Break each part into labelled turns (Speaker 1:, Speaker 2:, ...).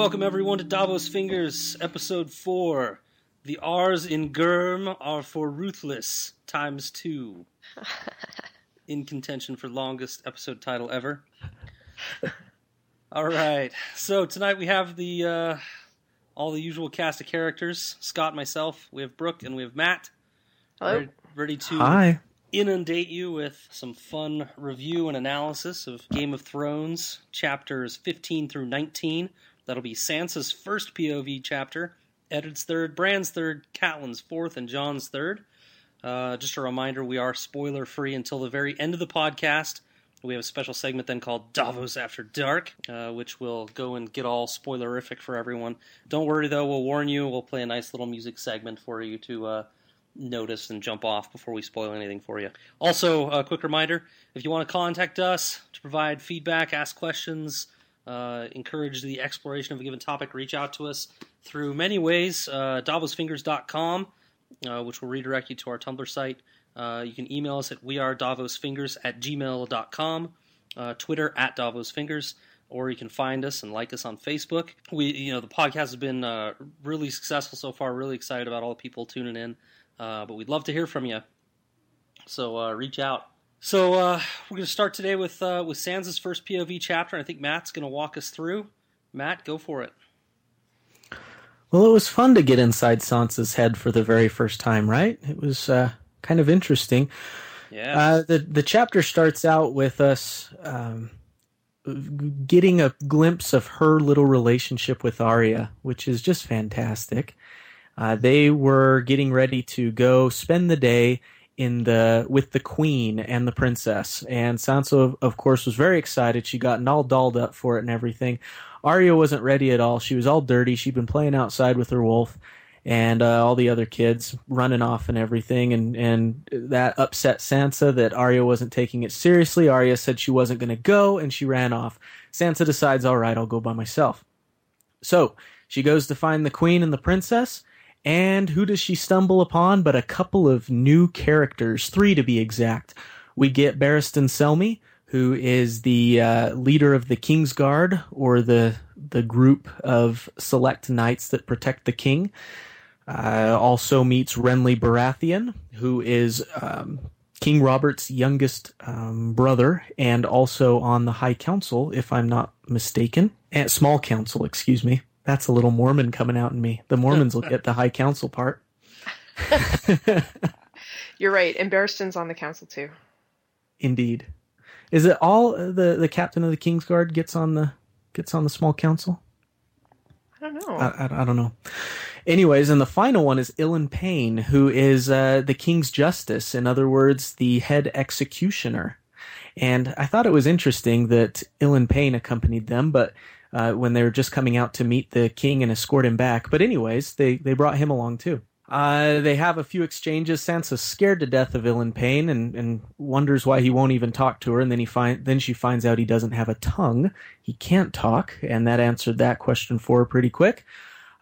Speaker 1: Welcome everyone to Davos Fingers, episode 4. The R's in GRRM are for ruthless, times 2. in contention for longest episode title ever. All right. So tonight we have the uh, all the usual cast of characters. Scott, myself, we have Brooke, and we have Matt.
Speaker 2: Hello.
Speaker 1: Ready, ready to
Speaker 3: Hi.
Speaker 1: inundate you with some fun review and analysis of Game of Thrones chapters 15 through 19. That'll be Sansa's first POV chapter, Eddard's third, Bran's third, Catelyn's fourth, and Jon's third. Uh, just a reminder, we are spoiler free until the very end of the podcast. We have a special segment then called Davos After Dark, uh, which will go and get all spoilerific for everyone. Don't worry though, we'll warn you. We'll play a nice little music segment for you to uh, notice and jump off before we spoil anything for you. Also, a quick reminder if you want to contact us to provide feedback, ask questions, uh, encourage the exploration of a given topic, reach out to us through many ways. Uh, DavosFingers.com, uh, which will redirect you to our Tumblr site. Uh, you can email us at wearedavosfingers at gmail.com, uh, Twitter at davosfingers, or you can find us and like us on Facebook. We, you know, the podcast has been uh, really successful so far. Really excited about all the people tuning in, uh, but we'd love to hear from you. So uh, reach out. So uh, we're going to start today with uh, with Sansa's first POV chapter. and I think Matt's going to walk us through. Matt, go for it.
Speaker 3: Well, it was fun to get inside Sansa's head for the very first time, right? It was uh, kind of interesting.
Speaker 1: Yeah.
Speaker 3: Uh, the the chapter starts out with us um, getting a glimpse of her little relationship with Arya, which is just fantastic. Uh, they were getting ready to go spend the day in the with the queen and the princess, and Sansa, of, course, was very excited. She got all dolled up for it and everything. Arya wasn't ready at all. She was all dirty. She'd been playing outside with her wolf and uh, all the other kids running off and everything, and and that upset Sansa that Arya wasn't taking it seriously. Arya said she wasn't going to go, and she ran off. Sansa decides, all right, I'll go by myself. So she goes to find the queen and the princess, and who does she stumble upon but a couple of new characters, three to be exact. We get Barristan Selmy, who is the uh, leader of the Kingsguard, or the the group of select knights that protect the king. Uh, also meets Renly Baratheon, who is um, King Robert's youngest um, brother, and also on the High Council, if I'm not mistaken. And Small Council, excuse me. That's a little Mormon coming out in me. The Mormons will get the High Council part.
Speaker 2: You're right. And Barristan's on the council too.
Speaker 3: Indeed. Is it all uh, the the captain of the Kingsguard gets on the gets on the small council?
Speaker 2: I don't know.
Speaker 3: I, I, I don't know. Anyways, and the final one is Ilyn Payne, who is uh, the king's justice. In other words, the head executioner. And I thought it was interesting that Ilyn Payne accompanied them, but uh, when they were just coming out to meet the king and escort him back. But anyways, they they brought him along too. Uh, they have a few exchanges. Sansa's scared to death of Ilyn Payne and, and wonders why he won't even talk to her. And then he find then she finds out he doesn't have a tongue. He can't talk, and that answered that question for her pretty quick.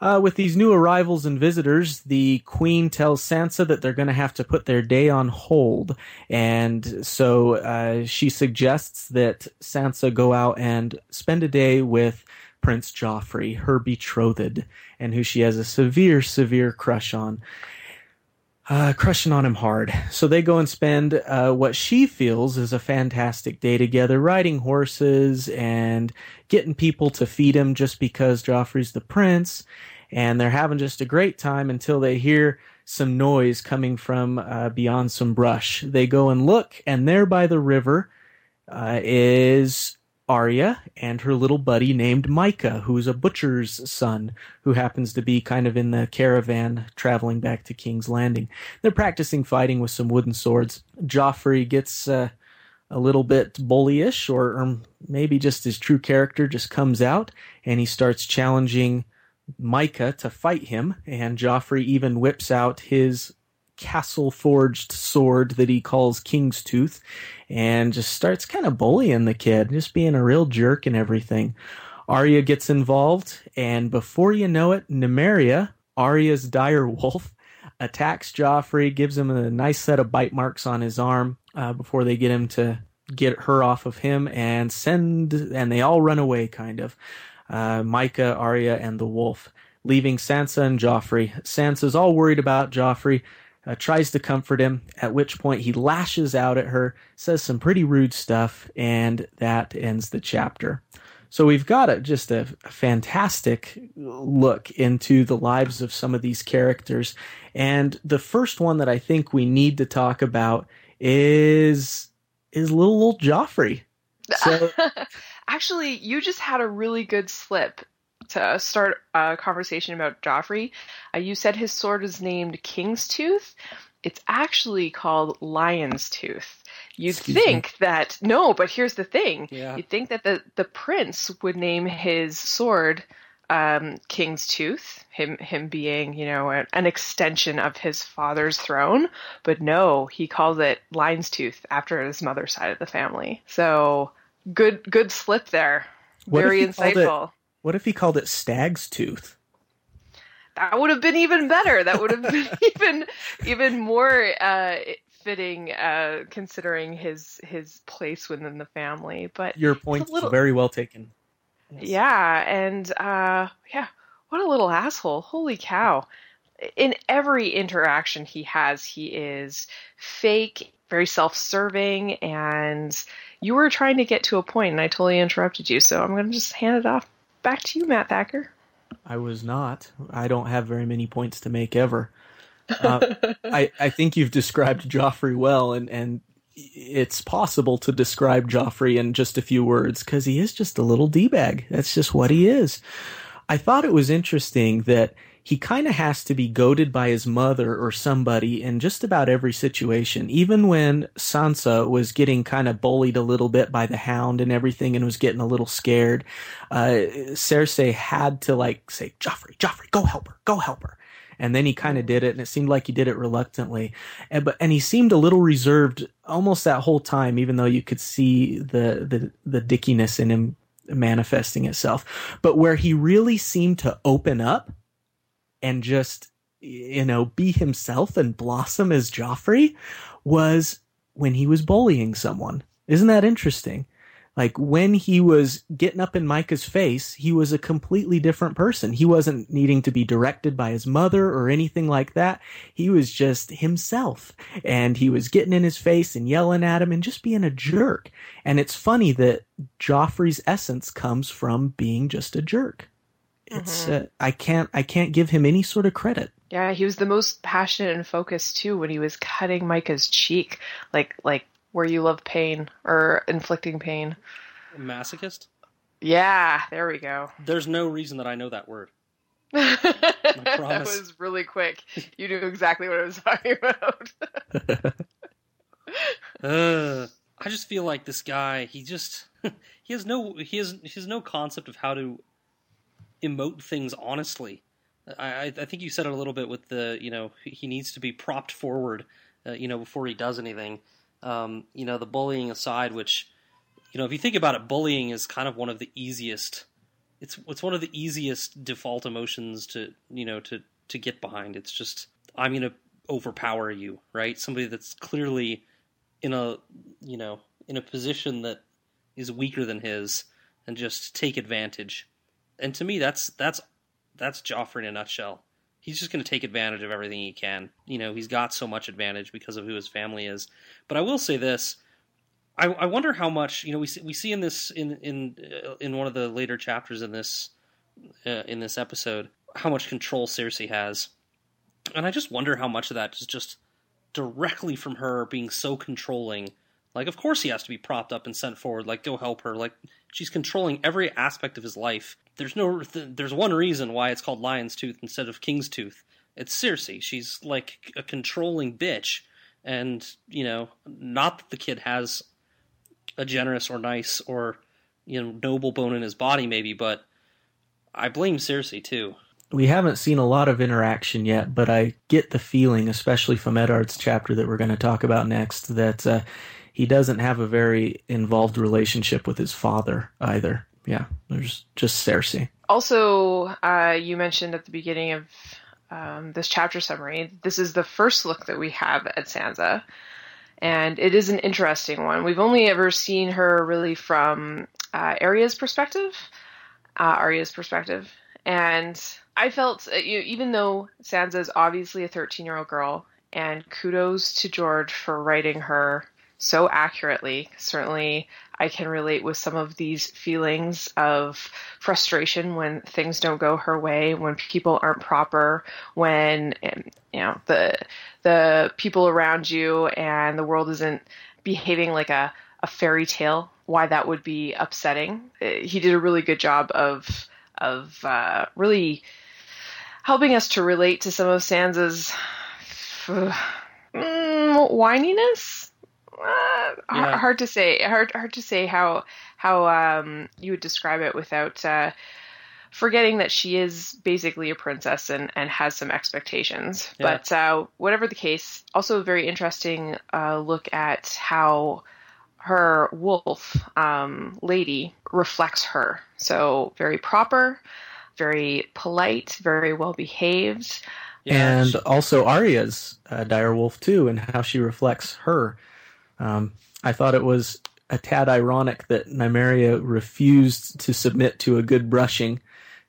Speaker 3: Uh, with these new arrivals and visitors, the queen tells Sansa that they're going to have to put their day on hold, and so uh, she suggests that Sansa go out and spend a day with Prince Joffrey, her betrothed, and who she has a severe, severe crush on. Uh, crushing on him hard. So they go and spend uh, what she feels is a fantastic day together, riding horses and getting people to feed him just because Joffrey's the prince. And they're having just a great time until they hear some noise coming from uh, beyond some brush. They go and look, and there by the river uh, is Arya and her little buddy named Mycah, who's a butcher's son who happens to be kind of in the caravan traveling back to King's Landing. They're practicing fighting with some wooden swords. Joffrey gets uh, a little bit bullyish, or, or maybe just his true character just comes out and he starts challenging Mycah to fight him. And Joffrey even whips out his castle forged sword that he calls King's Tooth and just starts kind of bullying the kid, just being a real jerk and everything. Arya gets involved, and before you know it, Nymeria, Arya's dire wolf, attacks Joffrey, gives him a nice set of bite marks on his arm uh, before they get him to get her off of him and send, and they all run away, kind of. Uh, Mycah, Arya, and the wolf, leaving Sansa and Joffrey. Sansa's all worried about Joffrey, uh, tries to comfort him, at which point he lashes out at her, says some pretty rude stuff, and that ends the chapter. So we've got a, just a, a fantastic look into the lives of some of these characters. And the first one that I think we need to talk about is is little old Joffrey. So
Speaker 2: Actually, you just had a really good slip to start a conversation about Joffrey. Uh, you said his sword is named King's Tooth. It's actually called Lion's Tooth. You'd
Speaker 3: Excuse
Speaker 2: think
Speaker 3: me.
Speaker 2: that no, but here's the thing.
Speaker 1: Yeah.
Speaker 2: You'd think that the the prince would name his sword um, King's Tooth, him him being you know a- an extension of his father's throne, but no, he calls it Lion's Tooth after his mother's side of the family. So good good slip there.
Speaker 3: What
Speaker 2: Very
Speaker 3: called it-
Speaker 2: insightful.
Speaker 3: what if he called it Stag's Tooth?
Speaker 2: That would have been even better. That would have been even even more uh, fitting, uh, considering his his place within the family. But
Speaker 3: Your point
Speaker 2: little-
Speaker 3: is very well taken.
Speaker 2: yeah, and uh, yeah, what a little asshole! Holy cow! In every interaction he has, he is fake, very self-serving, and you were trying to get to a point, and I totally interrupted you. So I'm going to just hand it off back to you, Matt Thacker.
Speaker 3: I was not. I don't have very many points to make ever. Uh, I, I think you've described Joffrey well, and, and it's possible to describe Joffrey in just a few words because he is just a little d bag. That's just what he is. I thought it was interesting that he kind of has to be goaded by his mother or somebody in just about every situation. Even when Sansa was getting kind of bullied a little bit by the hound and everything and was getting a little scared, uh, Cersei had to like say, Joffrey, Joffrey, go help her, go help her. And then he kind of did it, and it seemed like he did it reluctantly. And, but and he seemed a little reserved almost that whole time, even though you could see the the the dickiness in him manifesting itself. But where he really seemed to open up and just you know be himself and blossom as Joffrey was when he was bullying someone. Isn't that interesting? Like when he was getting up in Mycah's face, he was a completely different person. He wasn't needing to be directed by his mother or anything like that. He was just himself. And he was getting in his face and yelling at him and just being a jerk. And it's funny that Joffrey's essence comes from being just a jerk. It's uh, I can't I can't give him any sort of credit.
Speaker 2: Yeah, he was the most passionate and focused too when he was cutting Mycah's cheek, like like where you love pain or inflicting pain.
Speaker 1: Masochist?
Speaker 2: Yeah, there we go.
Speaker 1: There's no reason that I know that word.
Speaker 2: that
Speaker 1: promise.
Speaker 2: was really quick. You knew exactly what I was talking about.
Speaker 1: Uh, I just feel like this guy. He just he has no he has he has no concept of how to emote things honestly. I I, think you said it a little bit with the you know he needs to be propped forward, uh, you know before he does anything. Um, you know the bullying aside, which you know if you think about it, bullying is kind of one of the easiest. It's it's one of the easiest default emotions to you know to to get behind. It's just I'm gonna overpower you, right? Somebody that's clearly in a you know in a position that is weaker than his and just take advantage. And to me, that's that's that's Joffrey in a nutshell. He's just going to take advantage of everything he can. You know, he's got so much advantage because of who his family is. But I will say this: I, I wonder how much you know we see, we see in this in in uh, in one of the later chapters in this uh, in this episode how much control Cersei has, and I just wonder how much of that is just directly from her being so controlling. Like, of course he has to be propped up and sent forward. Like, go help her. Like, she's controlling every aspect of his life. There's no, th- there's one reason why it's called Lion's Tooth instead of King's Tooth. It's Cersei. She's like a controlling bitch, and you know, not that the kid has a generous or nice or you know noble bone in his body, maybe, but I blame Cersei too.
Speaker 3: We haven't seen a lot of interaction yet, but I get the feeling, especially from Eddard's chapter that we're going to talk about next, that uh, he doesn't have a very involved relationship with his father either. Yeah, there's just Cersei.
Speaker 2: Also, uh, you mentioned at the beginning of um, this chapter summary, this is the first look that we have at Sansa, and it is an interesting one. We've only ever seen her really from uh, Arya's perspective, uh, Arya's perspective. And I felt, uh, you know, even though Sansa is obviously a 13 year old girl, and kudos to George for writing her so accurately. Certainly, I can relate with some of these feelings of frustration when things don't go her way, when people aren't proper, when you know the the people around you and the world isn't behaving like a, a fairy tale. Why that would be upsetting. He did a really good job of of uh, really helping us to relate to some of Sansa's uh, mm, whininess. Uh, yeah. hard to say. Hard hard to say how how um, you would describe it without uh, forgetting that she is basically a princess and, and has some expectations. Yeah. But uh, whatever the case, also a very interesting uh, look at how her wolf um, lady reflects her. So very proper, very polite, very well behaved.
Speaker 3: Yeah, and she... also Arya's uh, direwolf too, and how she reflects her. Um, I thought it was a tad ironic that Nymeria refused to submit to a good brushing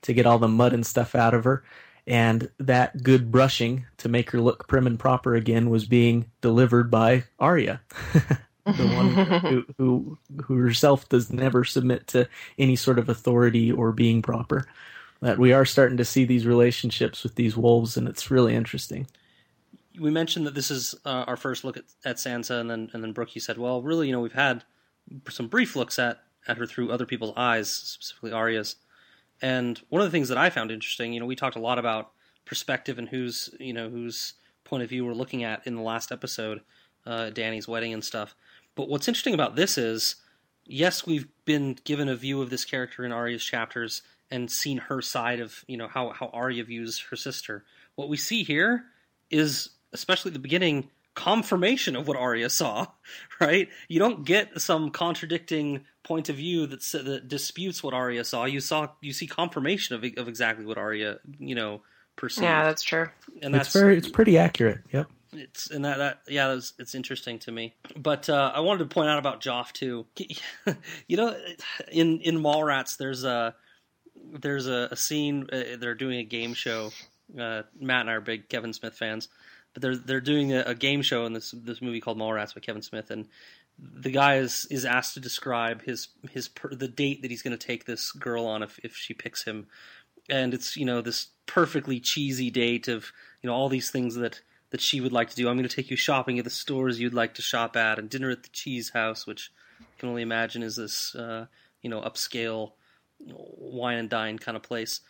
Speaker 3: to get all the mud and stuff out of her, and that good brushing to make her look prim and proper again was being delivered by Arya. the one who, who who herself does never submit to any sort of authority or being proper. That we are starting to see these relationships with these wolves, and it's really interesting.
Speaker 1: We mentioned that this is uh, our first look at, at Sansa, and then and then Brooke, you said, well, really, you know, we've had some brief looks at at her through other people's eyes, specifically Arya's. And one of the things that I found interesting, you know, we talked a lot about perspective and whose you know whose point of view we're looking at in the last episode, uh, Dany's wedding and stuff. But what's interesting about this is, yes, we've been given a view of this character in Arya's chapters and seen her side of you know how how Arya views her sister. What we see here is, especially the beginning, confirmation of what Arya saw. Right? You don't get some contradicting point of view that that disputes what Arya saw. You saw you see confirmation of of exactly what Arya you know perceived.
Speaker 2: Yeah, that's true.
Speaker 3: And that's it's very it's pretty accurate. Yep
Speaker 1: it's and that that yeah, was, it's interesting to me. But uh, I wanted to point out about Joff too. you know, in in Mallrats, there's a there's a, a scene. Uh, they're doing a game show. Uh, Matt and I are big Kevin Smith fans, but they're they're doing a, a, game show in this this movie called Mallrats with Kevin Smith, and the guy is is asked to describe his his per, the date that he's going to take this girl on if if she picks him, and it's you know this perfectly cheesy date of you know all these things that that she would like to do. I'm going to take you shopping at the stores you'd like to shop at, and dinner at the cheese house, which I can only imagine is this, uh, you know, upscale wine and dine kind of place.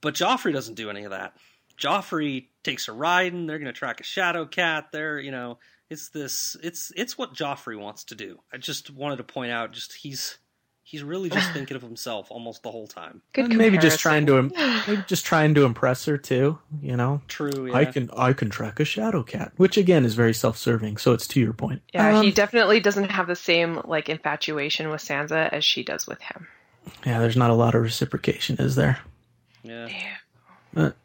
Speaker 1: But Joffrey doesn't do any of that. Joffrey takes a ride, and they're going to track a shadow cat. There, you know, it's this. It's it's what Joffrey wants to do. I just wanted to point out, just he's he's really just thinking of himself almost the whole time.
Speaker 3: Good maybe just trying to maybe just trying to impress her too. You know,
Speaker 1: true. Yeah.
Speaker 3: I can I can track a shadow cat, which again is very self-serving. So it's to your point.
Speaker 2: Yeah, um, he definitely doesn't have the same like infatuation with Sansa as she does with him.
Speaker 3: Yeah, there's not a lot of reciprocation, is there?
Speaker 1: Yeah. yeah.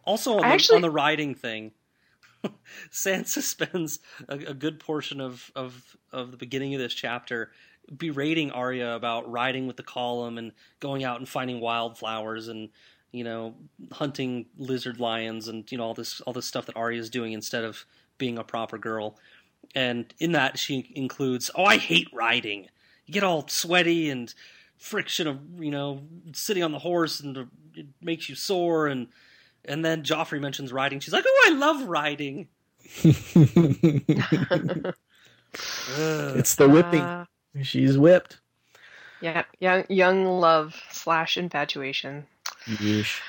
Speaker 1: Also, on the, actually... on the riding thing, Sansa spends a, a, good portion of, of of the beginning of this chapter berating Arya about riding with the column and going out and finding wildflowers and you know hunting lizard lions and you know all this all this stuff that Arya is doing instead of being a proper girl. And in that she includes, "Oh, I hate riding. You get all sweaty and friction of you know sitting on the horse and it makes you sore and." And then Joffrey mentions riding. She's like, "Oh, I love riding."
Speaker 3: it's the whipping. Uh, She's whipped.
Speaker 2: Yeah, young young love slash infatuation. Yeesh.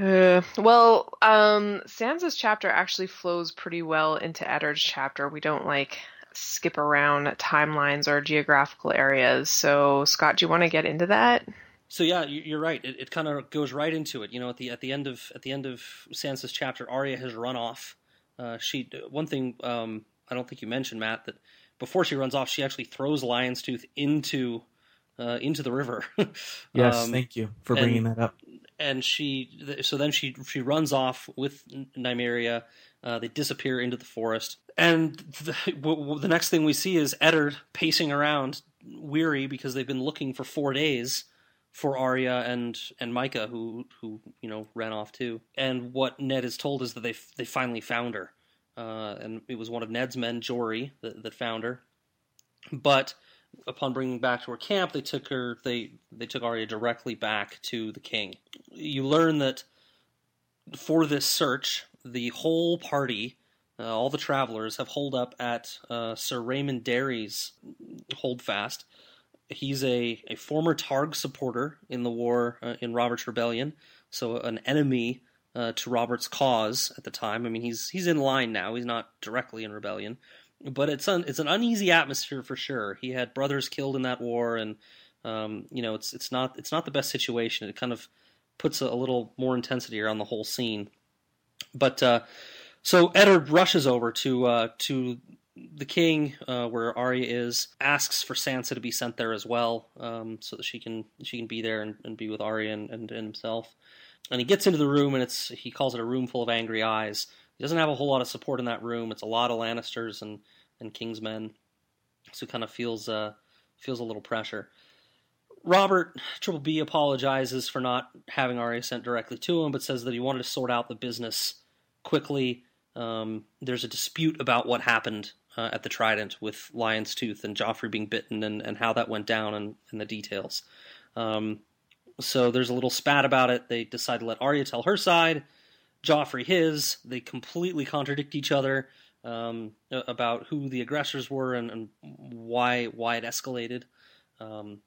Speaker 2: Uh, well, um, Sansa's chapter actually flows pretty well into Eddard's chapter. We don't like skip around timelines or geographical areas. So, Scott, do you want to get into that?
Speaker 1: So yeah, you're right. It, it kind of goes right into it. You know, at the at the end of at the end of Sansa's chapter, Arya has run off. Uh, she one thing um, I don't think you mentioned, Matt, that before she runs off, she actually throws Lion's Tooth into uh, into the river.
Speaker 3: yes, um, thank you for bringing
Speaker 1: and,
Speaker 3: that up.
Speaker 1: And she, so then she she runs off with Nymeria. Uh, they disappear into the forest, and the, w- the next thing we see is Eddard pacing around, weary because they've been looking for four days for Arya and and Mycah, who who you know ran off too. And what Ned is told is that they they finally found her, uh, and it was one of Ned's men, Jory, that, that found her. But upon bringing back to her camp, they took her they they took Arya directly back to the king. You learn that for this search, the whole party, uh, all the travelers, have holed up at uh, Sir Raymun Darry's holdfast. He's a, a former Targ supporter in the war uh, in Robert's rebellion, so an enemy uh, to Robert's cause at the time. I mean, he's he's in line now. He's not directly in rebellion, but it's un, it's an uneasy atmosphere for sure. He had brothers killed in that war, and um, you know, it's it's not it's not the best situation. It kind of puts a, a little more intensity around the whole scene. But uh, so Eddard rushes over to uh, to the king, uh, where Arya is, asks for Sansa to be sent there as well, um, so that she can she can be there and, and be with Arya and, and, and, himself. And he gets into the room, and it's he calls it a room full of angry eyes. He doesn't have a whole lot of support in that room. It's a lot of Lannisters and and Kingsmen, so he kind of feels uh, feels a little pressure. Robert Triple B apologizes for not having Arya sent directly to him, but says that he wanted to sort out the business quickly. Um, there's a dispute about what happened uh, at the Trident with Lion's Tooth and Joffrey being bitten and, and how that went down and, and the details. Um, so there's a little spat about it. They decide to let Arya tell her side, Joffrey his. They completely contradict each other um, about who the aggressors were and, and why why it escalated. Um,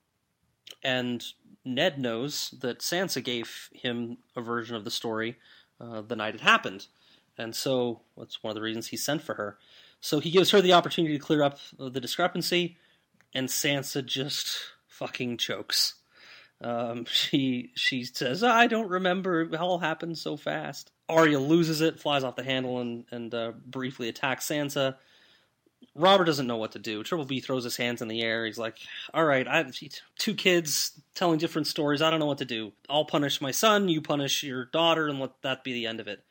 Speaker 1: and Ned knows that Sansa gave him a version of the story uh, the night it happened, and so that's one of the reasons he sent for her. So he gives her the opportunity to clear up the discrepancy, and Sansa just fucking chokes. Um, she she says, "I don't remember. It all happened so fast." Arya loses it, flies off the handle, and and uh, briefly attacks Sansa. Robert doesn't know what to do. Triple B throws his hands in the air. He's like, "All right, I two kids telling different stories. I don't know what to do. I'll punish my son. You punish your daughter, and let that be the end of it."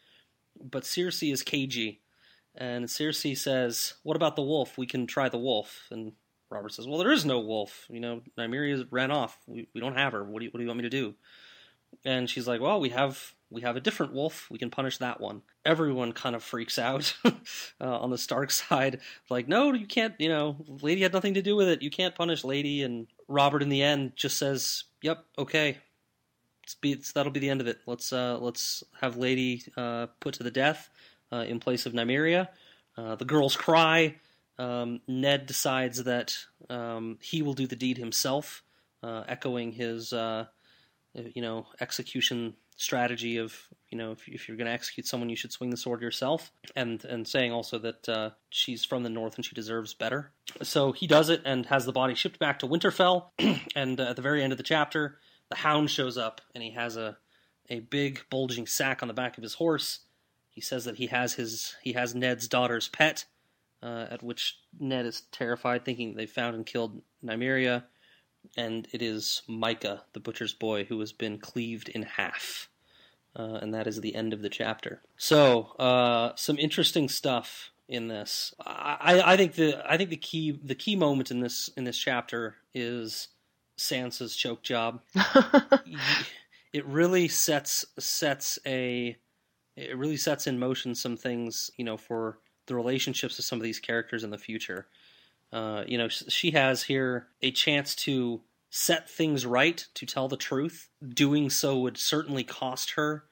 Speaker 1: But Cersei is cagey, and Cersei says, "What about the wolf? We can try the wolf." And Robert says, "Well, there is no wolf. You know, Nymeria ran off. We, we don't have her. What do you, what do you want me to do?" And she's like, "Well, we have we have a different wolf. We can punish that one. Everyone kind of freaks out uh, on the Stark side. Like, no, you can't. You know, Lady had nothing to do with it. You can't punish Lady. And Robert, in the end, just says, "Yep, okay. It's be, it's, that'll be the end of it. Let's uh, let's have Lady uh, put to the death in place of Nymeria." Uh, the girls cry. Um, Ned decides that um, he will do the deed himself, uh, echoing his you know execution strategy of you know if, if you're going to execute someone you should swing the sword yourself and and saying also that uh, she's from the north and she deserves better so he does it and has the body shipped back to winterfell and uh, at the very end of the chapter the hound shows up and he has a a big bulging sack on the back of his horse he says that he has his he has ned's daughter's pet uh, at which ned is terrified thinking they found and killed nymeria and it is Mycah, the butcher's boy, who has been cleaved in half. Uh, and that is the end of the chapter. So, uh, some interesting stuff in this. I, I think the I think the key the key moment in this in this chapter is Sansa's choke job. it really sets sets a it really sets in motion some things you know for the relationships of some of these characters in the future. Uh, you know, she has here a chance to set things right, to tell the truth. Doing so would certainly cost her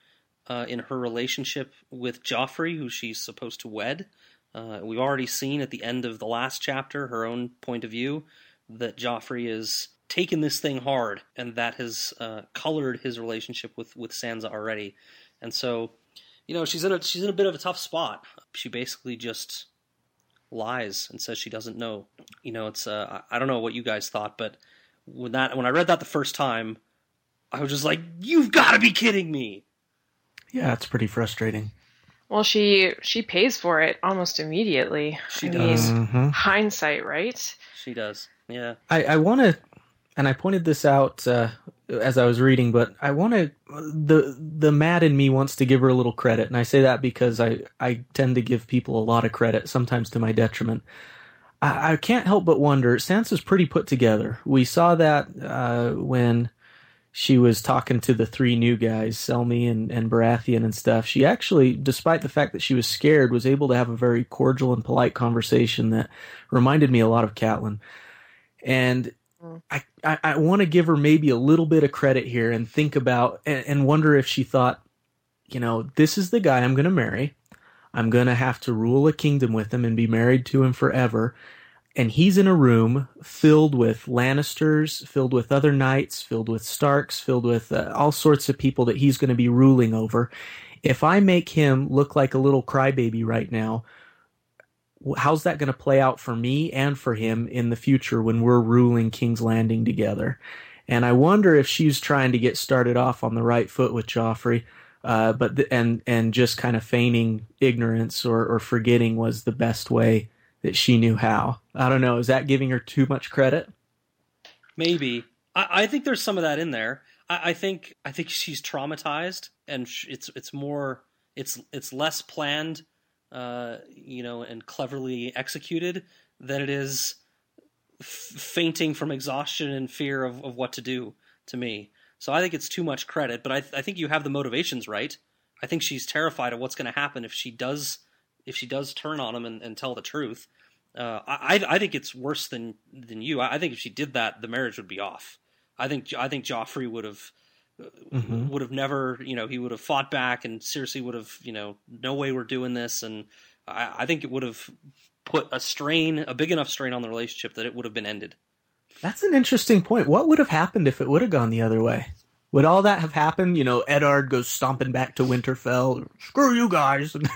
Speaker 1: uh, in her relationship with Joffrey, who she's supposed to wed. Uh, we've already seen at the end of the last chapter her own point of view that Joffrey is taken this thing hard, and that has uh, colored his relationship with with Sansa already. And so, you know, she's in a she's in a bit of a tough spot. She basically just lies and says she doesn't know. You know, it's uh, I don't know what you guys thought, but when that when I read that the first time, I was just like, "You've got to be kidding me!"
Speaker 3: Yeah, it's pretty frustrating.
Speaker 2: Well, she she pays for it almost immediately.
Speaker 1: She I does.
Speaker 2: Mean, mm-hmm. Hindsight, right?
Speaker 1: She does. Yeah.
Speaker 3: I I want to, and I pointed this out uh, as I was reading, but I want to the the mad in me wants to give her a little credit, and I say that because I I tend to give people a lot of credit, sometimes to my detriment. I, I can't help but wonder. Sansa's pretty put together. We saw that uh, when she was talking to the three new guys, Selmy and, and Baratheon and stuff, she actually, despite the fact that she was scared, was able to have a very cordial and polite conversation that reminded me a lot of Catelyn. And. I, I, I want to give her maybe a little bit of credit here and think about and, and wonder if she thought, you know, this is the guy I'm going to marry. I'm going to have to rule a kingdom with him and be married to him forever and he's in a room filled with Lannisters, filled with other knights, filled with Starks, filled with uh, all sorts of people that he's going to be ruling over. If I make him look like a little crybaby right now, how's that going to play out for me and for him in the future when we're ruling King's Landing together? And I wonder if she's trying to get started off on the right foot with Joffrey, uh, but the, and and just kind of feigning ignorance or, or forgetting was the best way that she knew how. I don't know. Is that giving her too much credit?
Speaker 1: Maybe. I, I think there's some of that in there. I, I think I think she's traumatized, and sh- it's it's more it's it's less planned, uh, you know, and cleverly executed than it is f- fainting from exhaustion and fear of, of what to do. To me, so I think it's too much credit. But I, th- I think you have the motivations right. I think she's terrified of what's going to happen if she does if she does turn on him and, and tell the truth. Uh, I I think it's worse than than you. I think if she did that, the marriage would be off. I think I think Joffrey would have mm-hmm. would have never you know he would have fought back and seriously would have you know no way we're doing this and I, I think it would have put a strain a big enough strain on the relationship that it would have been ended.
Speaker 3: That's an interesting point. What would have happened if it would have gone the other way? Would all that have happened? You know, Eddard goes stomping back to Winterfell. Screw you guys.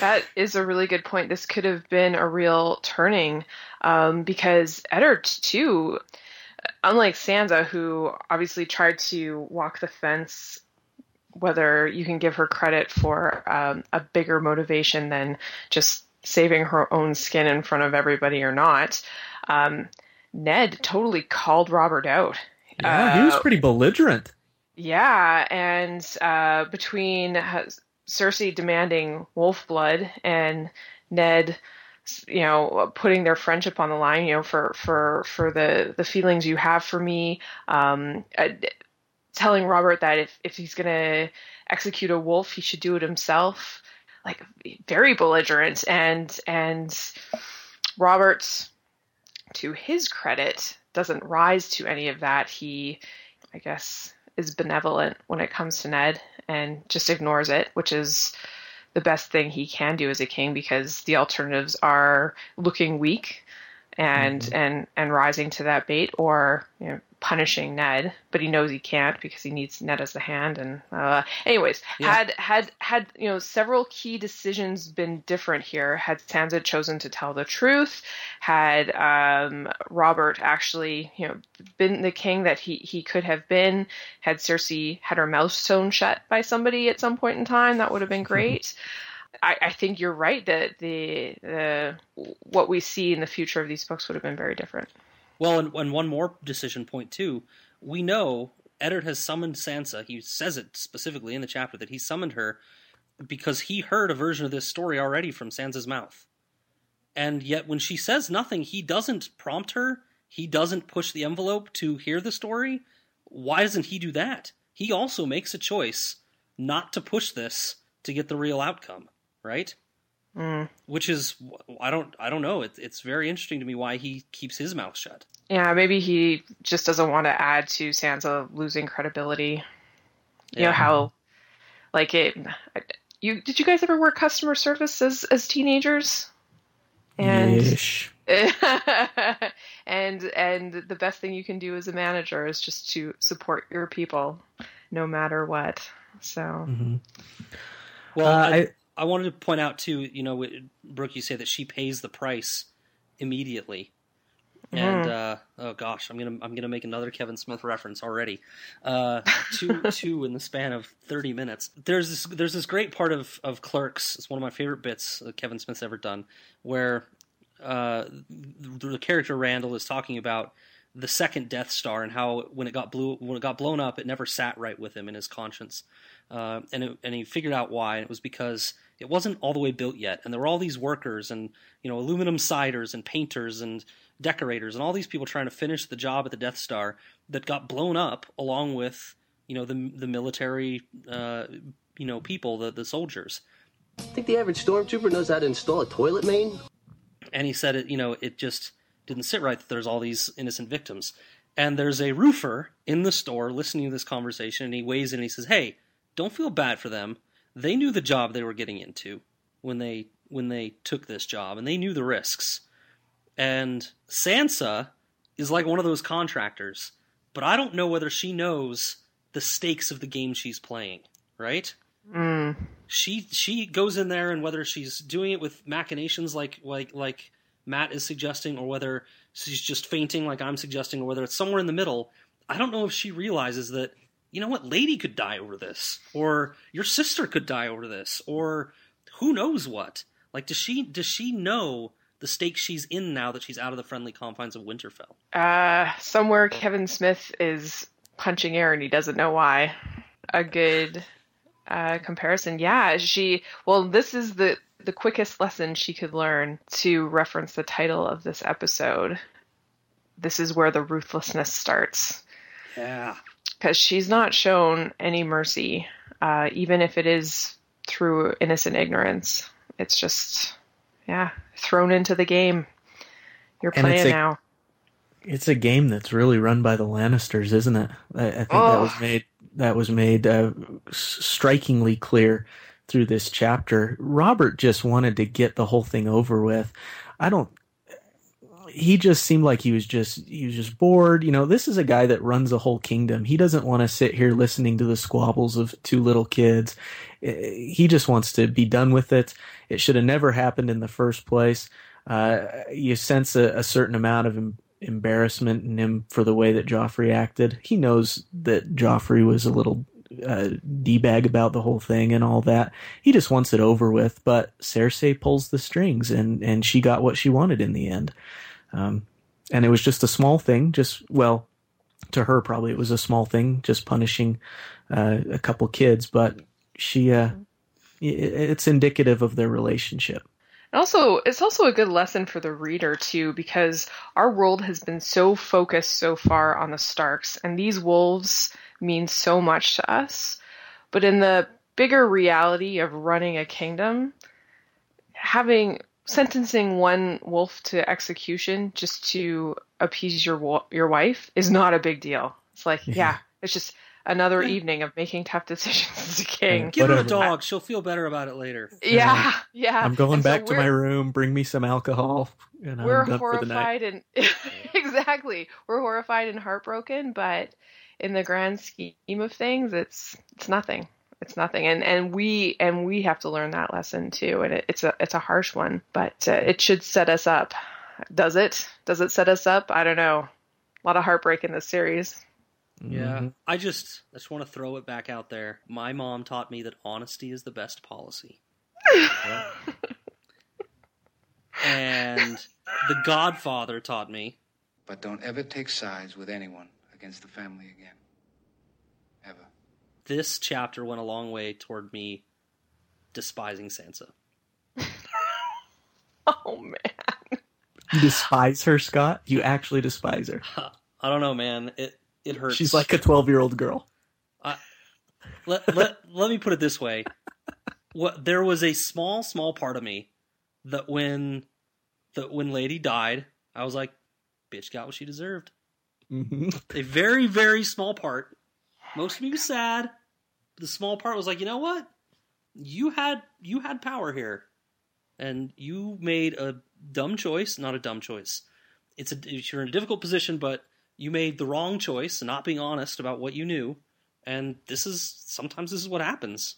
Speaker 2: That is a really good point. This could have been a real turning um, because Eddard, too, unlike Sansa, who obviously tried to walk the fence, whether you can give her credit for um, a bigger motivation than just saving her own skin in front of everybody or not, um, Ned totally called Robert out.
Speaker 3: Yeah, uh, he was uh, pretty belligerent.
Speaker 2: Yeah, and uh, between Cersei demanding wolf blood and Ned you know putting their friendship on the line you know for for for the the feelings you have for me um uh, telling Robert that if if he's going to execute a wolf he should do it himself like very belligerent. And and Robert to his credit doesn't rise to any of that. He I guess is benevolent when it comes to Ned and just ignores it, which is the best thing he can do as a king because the alternatives are looking weak and mm-hmm. and and rising to that bait or you know punishing Ned, but he knows he can't because he needs Ned as the hand. And uh, anyways, yeah. had had had you know several key decisions been different here, had Sansa chosen to tell the truth, had um, Robert actually you know been the king that he he could have been, had Cersei had her mouth sewn shut by somebody at some point in time, that would have been great. I, I, think you're right that the the what we see in the future of these books would have been very different.
Speaker 1: Well, and, and one more decision point too. We know Eddard has summoned Sansa. He says it specifically in the chapter that he summoned her because he heard a version of this story already from Sansa's mouth. And yet, when she says nothing, he doesn't prompt her. He doesn't push the envelope to hear the story. Why doesn't he do that? He also makes a choice not to push this to get the real outcome, right? Mm. Which is I don't I don't know. It, it's very interesting to me why he keeps his mouth shut.
Speaker 2: Yeah, maybe he just doesn't want to add to Sansa losing credibility. You yeah. know how, like it. You did you guys ever work customer service as as teenagers?
Speaker 3: And Ish.
Speaker 2: and and the best thing you can do as a manager is just to support your people, no matter what. So. Mm-hmm.
Speaker 1: Well, uh, I, I wanted to point out too. You know, Brooke, you say that she pays the price immediately and mm. uh, oh gosh, I'm gonna I'm gonna make another Kevin Smith reference already. Uh, two two in the span of 30 minutes. There's this there's this great part of of Clerks. It's one of my favorite bits that Kevin Smith's ever done, where uh, the, the character Randal is talking about the second Death Star and how when it got blew when it got blown up, it never sat right with him in his conscience, uh, and it, and he figured out why. And it was because it wasn't all the way built yet, and there were all these workers and you know aluminum siders and painters and decorators and all these people trying to finish the job at the Death Star that got blown up along with you know the the military uh, you know people the the soldiers.
Speaker 4: I think the average stormtrooper knows how to install a toilet main?
Speaker 1: And he said it you know it just didn't sit right that there's all these innocent victims. And there's a roofer in the store listening to this conversation, and he weighs in and he says, "Hey, don't feel bad for them. They knew the job they were getting into when they when they took this job, and they knew the risks. And Sansa is like one of those contractors, but I don't know whether she knows the stakes of the game she's playing. Right?
Speaker 2: Mm.
Speaker 1: She she goes in there, and whether she's doing it with machinations like like like Matt is suggesting, or whether she's just fainting like I'm suggesting, or whether it's somewhere in the middle. I don't know if she realizes that, you know what, Lady could die over this, or your sister could die over this, or who knows what. Like, does she does she know the stakes she's in now that she's out of the friendly confines of Winterfell?
Speaker 2: Uh, somewhere Kevin Smith is punching air and he doesn't know why. A good uh, comparison. Yeah, she. Well, this is the the quickest lesson she could learn to reference the title of this episode. This is where the ruthlessness starts.
Speaker 1: Yeah.
Speaker 2: Because she's not shown any mercy, uh, even if it is through innocent ignorance. It's just, yeah, thrown into the game. You're
Speaker 3: And it's
Speaker 2: playing
Speaker 3: a-
Speaker 2: now.
Speaker 3: It's a game that's really run by the Lannisters, isn't it? I, I think that
Speaker 2: Oh.
Speaker 3: was made that was made uh, strikingly clear through this chapter. Robert just wanted to get the whole thing over with. I don't. He just seemed like he was just he was just bored. You know, this is a guy that runs a whole kingdom. He doesn't want to sit here listening to the squabbles of two little kids. He just wants to be done with it. It should have never happened in the first place. Uh, you sense a, a certain amount of em- embarrassment in him for the way that Joffrey acted. He knows that Joffrey was a little uh, d-bag about the whole thing and all that. He just wants it over with. But Cersei pulls the strings, and and she got what she wanted in the end. Um, and it was just a small thing. Just well, to her probably it was a small thing, just punishing uh, a couple kids. But she, uh, it's indicative of their relationship.
Speaker 2: And also, it's also a good lesson for the reader too, because our world has been so focused so far on the Starks, and these wolves mean so much to us. But in the bigger reality of running a kingdom, having sentencing one wolf to execution just to appease your your wife is not a big deal. It's like, yeah, it's just another evening of making tough decisions as a king.
Speaker 1: Give her a
Speaker 3: Whatever.
Speaker 1: dog; she'll feel better about it later.
Speaker 2: Yeah, yeah.
Speaker 3: I'm going
Speaker 2: And so
Speaker 3: back to my room. Bring me some alcohol, and I'm
Speaker 2: we're
Speaker 3: for the night.
Speaker 2: horrified and exactly we're horrified and heartbroken but in the grand scheme of things it's it's nothing it's nothing. And and we and we have to learn that lesson too. And it, it's a it's a harsh one but uh, it should set us up. Does it? Does it set us up? I don't know. A lot of heartbreak in this series.
Speaker 1: Yeah,
Speaker 3: Mhm.
Speaker 1: I just I just want to throw it back out there. My mom taught me that honesty is the best policy. and The Godfather taught me.
Speaker 5: But don't ever take sides with anyone against the family again. Ever.
Speaker 1: this chapter went a long way toward me despising Sansa.
Speaker 2: oh man
Speaker 3: You despise her, Scott. You actually despise her.
Speaker 1: I don't know, man. It it hurts.
Speaker 3: She's like a 12 year old girl.
Speaker 1: let, let, let me put it this way. What there was a small, small part of me that when that when Lady died, I was like, bitch got what she deserved.
Speaker 3: hmm
Speaker 1: A very, very small part. Most of me was sad. The small part was like, you know what? You had you had power here. And you made a dumb choice, not a dumb choice. It's a you're in a difficult position, but you made the wrong choice, not being honest about what you knew. And this is sometimes this is what happens.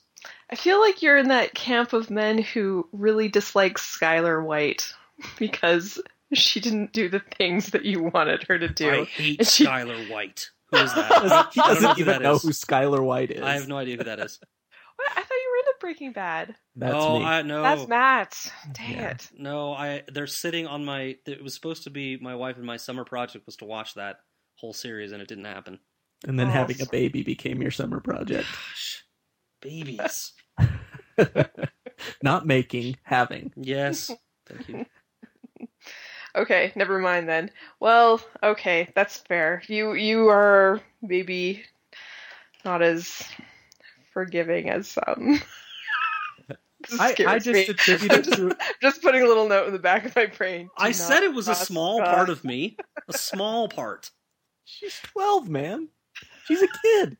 Speaker 2: i feel like you're in that camp of men who really dislike skyler white because she didn't do the things that you wanted her to do
Speaker 1: I hate
Speaker 2: And she-
Speaker 1: Skyler White. Who is that?
Speaker 3: he
Speaker 1: I don't know
Speaker 3: doesn't
Speaker 1: who
Speaker 3: even know
Speaker 1: is.
Speaker 3: who Skyler White is.
Speaker 1: I have no idea who that is.
Speaker 2: What? I thought you were into Breaking Bad.
Speaker 3: That's
Speaker 1: oh,
Speaker 3: me.
Speaker 1: I no.
Speaker 2: That's Matt. Dang
Speaker 3: Yeah.
Speaker 2: it.
Speaker 1: No, I they're sitting on my. It was supposed to be my wife and my summer project was to watch that whole series, and it didn't happen.
Speaker 3: and then
Speaker 2: Oh.
Speaker 3: having a baby became your summer project.
Speaker 1: Gosh, babies.
Speaker 3: Not making, having.
Speaker 1: yes, thank you.
Speaker 2: Okay, never mind then. Well, okay, that's fair. You you are maybe not as forgiving as um, some.
Speaker 3: I, I just
Speaker 2: me.
Speaker 3: attribute it
Speaker 2: just,
Speaker 3: to
Speaker 2: just putting a little note in the back of my brain.
Speaker 1: I said it was a small
Speaker 2: God.
Speaker 1: part of me. A small part.
Speaker 3: She's 12, man. She's a kid.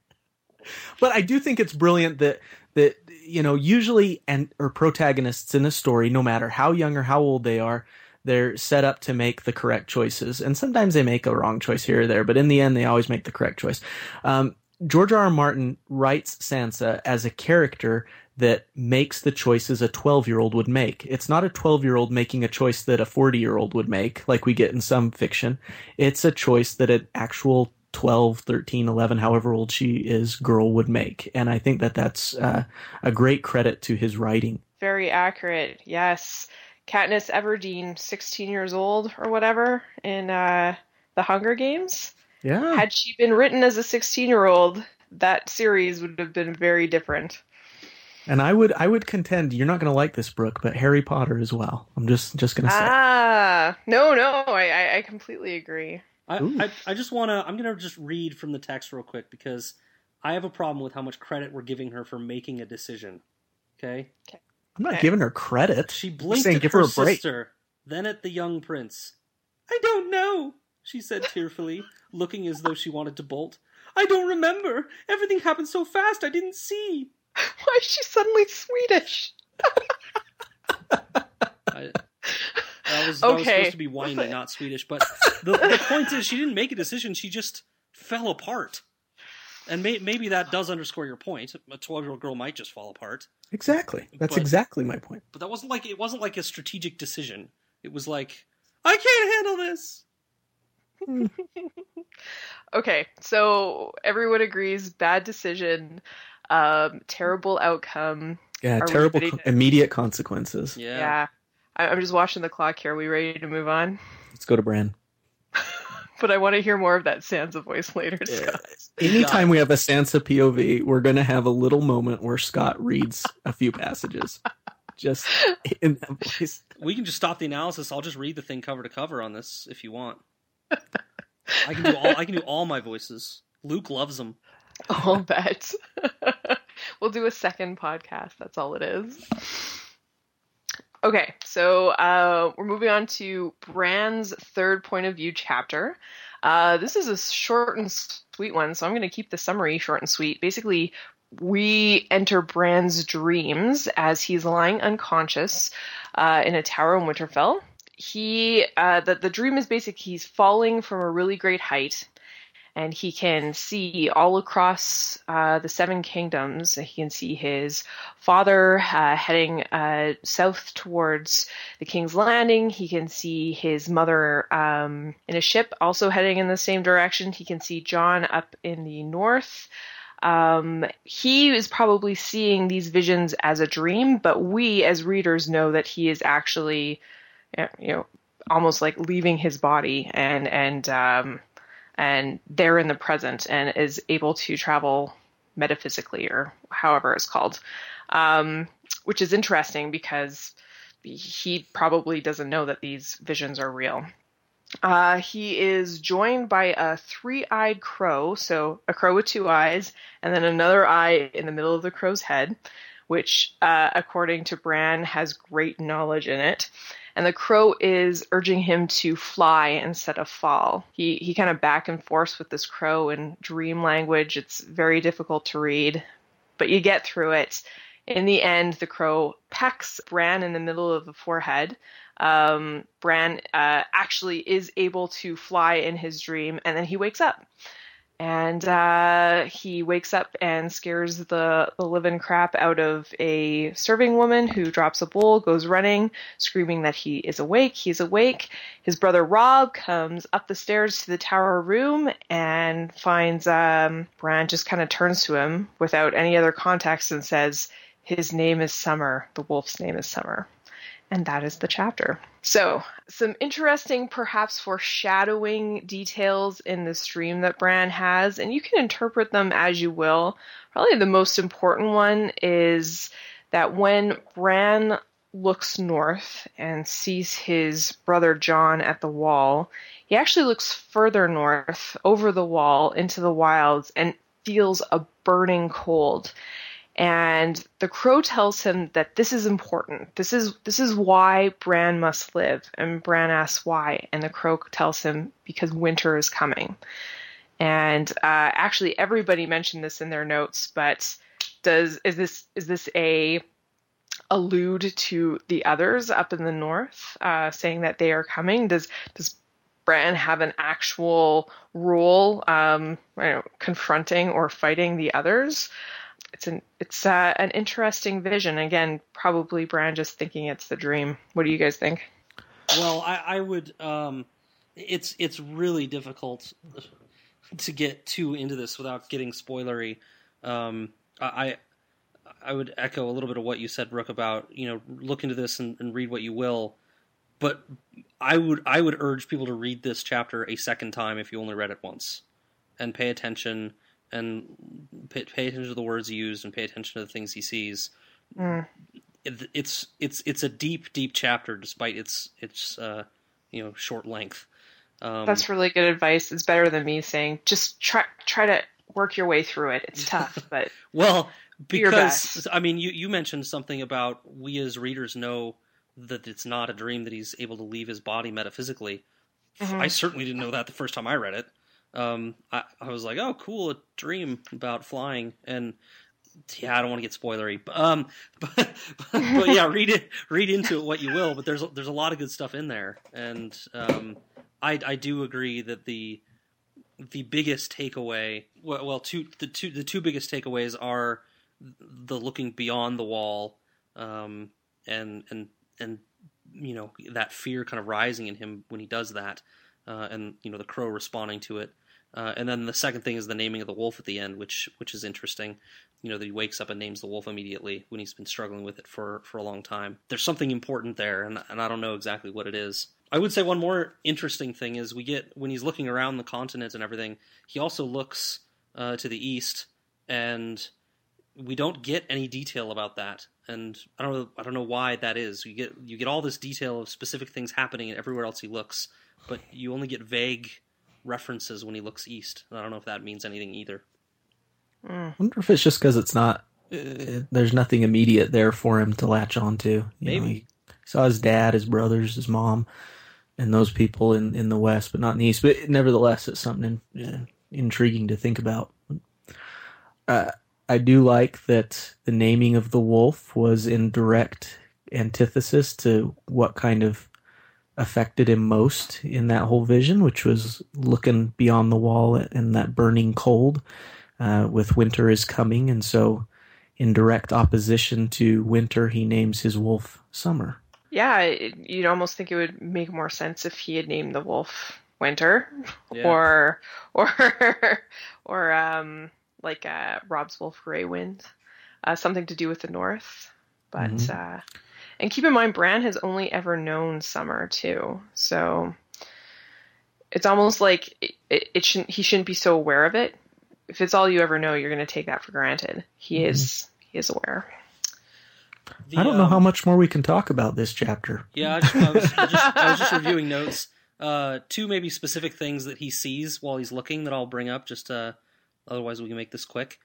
Speaker 3: But I do think it's brilliant that that you know, usually and or protagonists in a story, no matter how young or how old they are, they're set up to make the correct choices. And sometimes they make a wrong choice here or there, but in the end they always make the correct choice. Um, George R. R. Martin writes Sansa as a character that makes the choices a 12 year old would make. It's not a 12 year old making a choice that a 40 year old would make, like we get in some fiction. It's a choice that an actual 12, 13, 11, however old she is, girl would make. And I think that that's uh, a great credit to his writing.
Speaker 2: Very accurate. Yes. Katniss Everdeen, 16 years old or whatever, in uh, the Hunger Games.
Speaker 3: Yeah.
Speaker 2: Had she been written as a 16 year old, that series would have been very different.
Speaker 3: And I would I would contend you're not going to like this, Brooke, but Harry Potter as well. I'm just just going to say.
Speaker 2: Ah, no, no, I, I, I completely agree.
Speaker 1: I, I, I just want to. I'm going to just read from the text real quick because I have a problem with how much credit we're giving her for making a decision. Okay?
Speaker 3: I'm not
Speaker 2: eh,
Speaker 3: giving her credit.
Speaker 1: She blinked
Speaker 3: saying
Speaker 1: at
Speaker 3: give
Speaker 1: her
Speaker 3: her a break.
Speaker 1: sister, then at the young prince. I don't know, she said tearfully, looking as though she wanted to bolt. I don't remember. Everything happened so fast I didn't see.
Speaker 2: Why is she suddenly Swedish?
Speaker 1: I, that was, that was supposed to be whiny, not Swedish. But the, the point is, she didn't make a decision. She just fell apart. And may, maybe that does underscore your point. A twelve-year-old girl might just fall apart.
Speaker 3: Exactly. That's
Speaker 1: But-
Speaker 3: exactly my point.
Speaker 1: But that wasn't like it wasn't like a strategic decision. It was like, I can't handle this.
Speaker 2: Okay, so everyone agrees bad decision, um, terrible outcome.
Speaker 3: Yeah,
Speaker 2: Are
Speaker 3: terrible co-
Speaker 2: to-
Speaker 3: immediate consequences.
Speaker 1: Yeah.
Speaker 2: Yeah. I, I'm just watching the clock here. Are we ready to move on?
Speaker 3: Let's go to Bran.
Speaker 2: But I want to hear more of that Sansa voice later, Scott.
Speaker 3: Anytime we have a Sansa POV, we're going to have a little moment where Scott reads a few passages. Just in that voice.
Speaker 1: We can just stop the analysis. I'll just read the thing cover to cover on this if you want. I can do all. I can do all my voices. Luke loves them.
Speaker 2: I'll bet. we'll do a second podcast. That's all it is. Okay, so uh, we're moving on to Bran's third point of view chapter. Uh, this is a short and sweet one, so I'm going to keep the summary short and sweet. Basically, we enter Bran's dreams as he's lying unconscious uh, in a tower in Winterfell. He, uh, the, the dream is basically he's falling from a really great height and he can see all across uh, the Seven Kingdoms. He can see his father uh, heading uh, south towards the King's Landing. He can see his mother um, in a ship, also heading in the same direction. He can see Jon up in the north. Um, he is probably seeing these visions as a dream, but we as readers know that he is actually, you know, almost like leaving his body and and um, and they're in the present and is able to travel metaphysically or however it's called, um, which is interesting because he probably doesn't know that these visions are real. Uh, he is joined by a three-eyed crow, so a crow with two eyes, and then another eye in the middle of the crow's head, which, uh, according to Bran, has great knowledge in it and the crow is urging him to fly instead of fall. He he kind of back and forth with this crow in dream language. It's very difficult to read, but you get through it. In the end, the crow pecks Bran in the middle of the forehead. Um, Bran uh, actually is able to fly in his dream, and then he wakes up. And uh, he wakes up and scares the, the living crap out of a serving woman who drops a bowl, goes running, screaming that he is awake. He's awake. His brother Robb comes up the stairs to the tower room and finds um, Bran just kind of turns to him without any other context and says, His name is Summer. The wolf's name is Summer. And that is the chapter. So, some interesting, perhaps foreshadowing details in the stream that Bran has, and you can interpret them as you will. Probably the most important one is that when Bran looks north and sees his brother Jon at the wall, he actually looks further north over the wall into the wilds and feels a burning cold and the crow tells him that this is important. This is this is why Bran must live. And Bran asks why, and the crow tells him because winter is coming. And uh, actually, everybody mentioned this in their notes, but does is this is this a allude to the others up in the north, uh, saying that they are coming? Does does Bran have an actual role, um, know, confronting or fighting the others? It's an it's uh, an interesting vision. Again, probably Bran just thinking it's the dream. What do you guys think?
Speaker 1: Well, I, I would. Um, it's it's really difficult to get too into this without getting spoilery. Um, I I would echo a little bit of what you said, Brooke, about you know look into this and, and read what you will. But I would I would urge people to read this chapter a second time if you only read it once, and pay attention and pay, pay, attention to the words he used and pay attention to the things he sees. Mm. It, it's it's it's a deep deep chapter despite its its uh, you know short length.
Speaker 2: Um, That's really good advice. It's better than me saying just try try to work your way through it. It's tough, but
Speaker 1: well, because I mean, you you mentioned something about we as readers know that it's not a dream that he's able to leave his body metaphysically. Mm-hmm. I certainly didn't know that the first time I read it um, I, I was like, oh, cool, a dream about flying, and yeah, I don't want to get spoilery, um, but, but, but yeah, read it, read into it what you will. But there's there's a lot of good stuff in there, and um, I I do agree that the the biggest takeaway, well, well, two the two the two biggest takeaways are the looking beyond the wall, um, and and and you know that fear kind of rising in him when he does that, uh, and you know the crow responding to it, uh, and then the second thing is the naming of the wolf at the end, which which is interesting. You know that he wakes up and names the wolf immediately when he's been struggling with it for for a long time. There's something important there, and and I don't know exactly what it is. I would say one more interesting thing is we get when he's looking around the continent and everything. He also looks uh, to the east, and we don't get any detail about that. And I don't know I don't know why that is. You get you get all this detail of specific things happening everywhere else he looks, but you only get vague references when he looks east. I don't know if that means anything either.
Speaker 3: I wonder if it's just because it's not. Uh, there's nothing immediate there for him to latch onto. You
Speaker 1: Maybe know,
Speaker 3: he saw his dad, his brothers, his mom, and those people in in the west, but not in the east. But nevertheless, it's something in, uh, intriguing to think about. Uh, I do like that the naming of the wolf was in direct antithesis to what kind of affected him most in that whole vision, which was looking beyond the wall and that burning cold. Uh, with winter is coming, and so in direct opposition to winter, he names his wolf Summer.
Speaker 2: Yeah, it, you'd almost think it would make more sense if he had named the wolf Winter, yeah. or or or um, like uh, Robb's wolf Grey Wind, uh, something to do with the north. But mm-hmm. And keep in mind, Bran has only ever known Summer too, so it's almost like it, it, it shouldn't. He shouldn't be so aware of it. If it's all you ever know, you're going to take that for granted. He mm-hmm. is. He is aware.
Speaker 3: The, I don't know um, how much more we can talk about this chapter.
Speaker 1: Yeah, I, just, I, was, I, just, I was, just, reviewing notes. Uh, two maybe specific things that he sees while he's looking that I'll bring up. Just uh, otherwise, we can make this quick.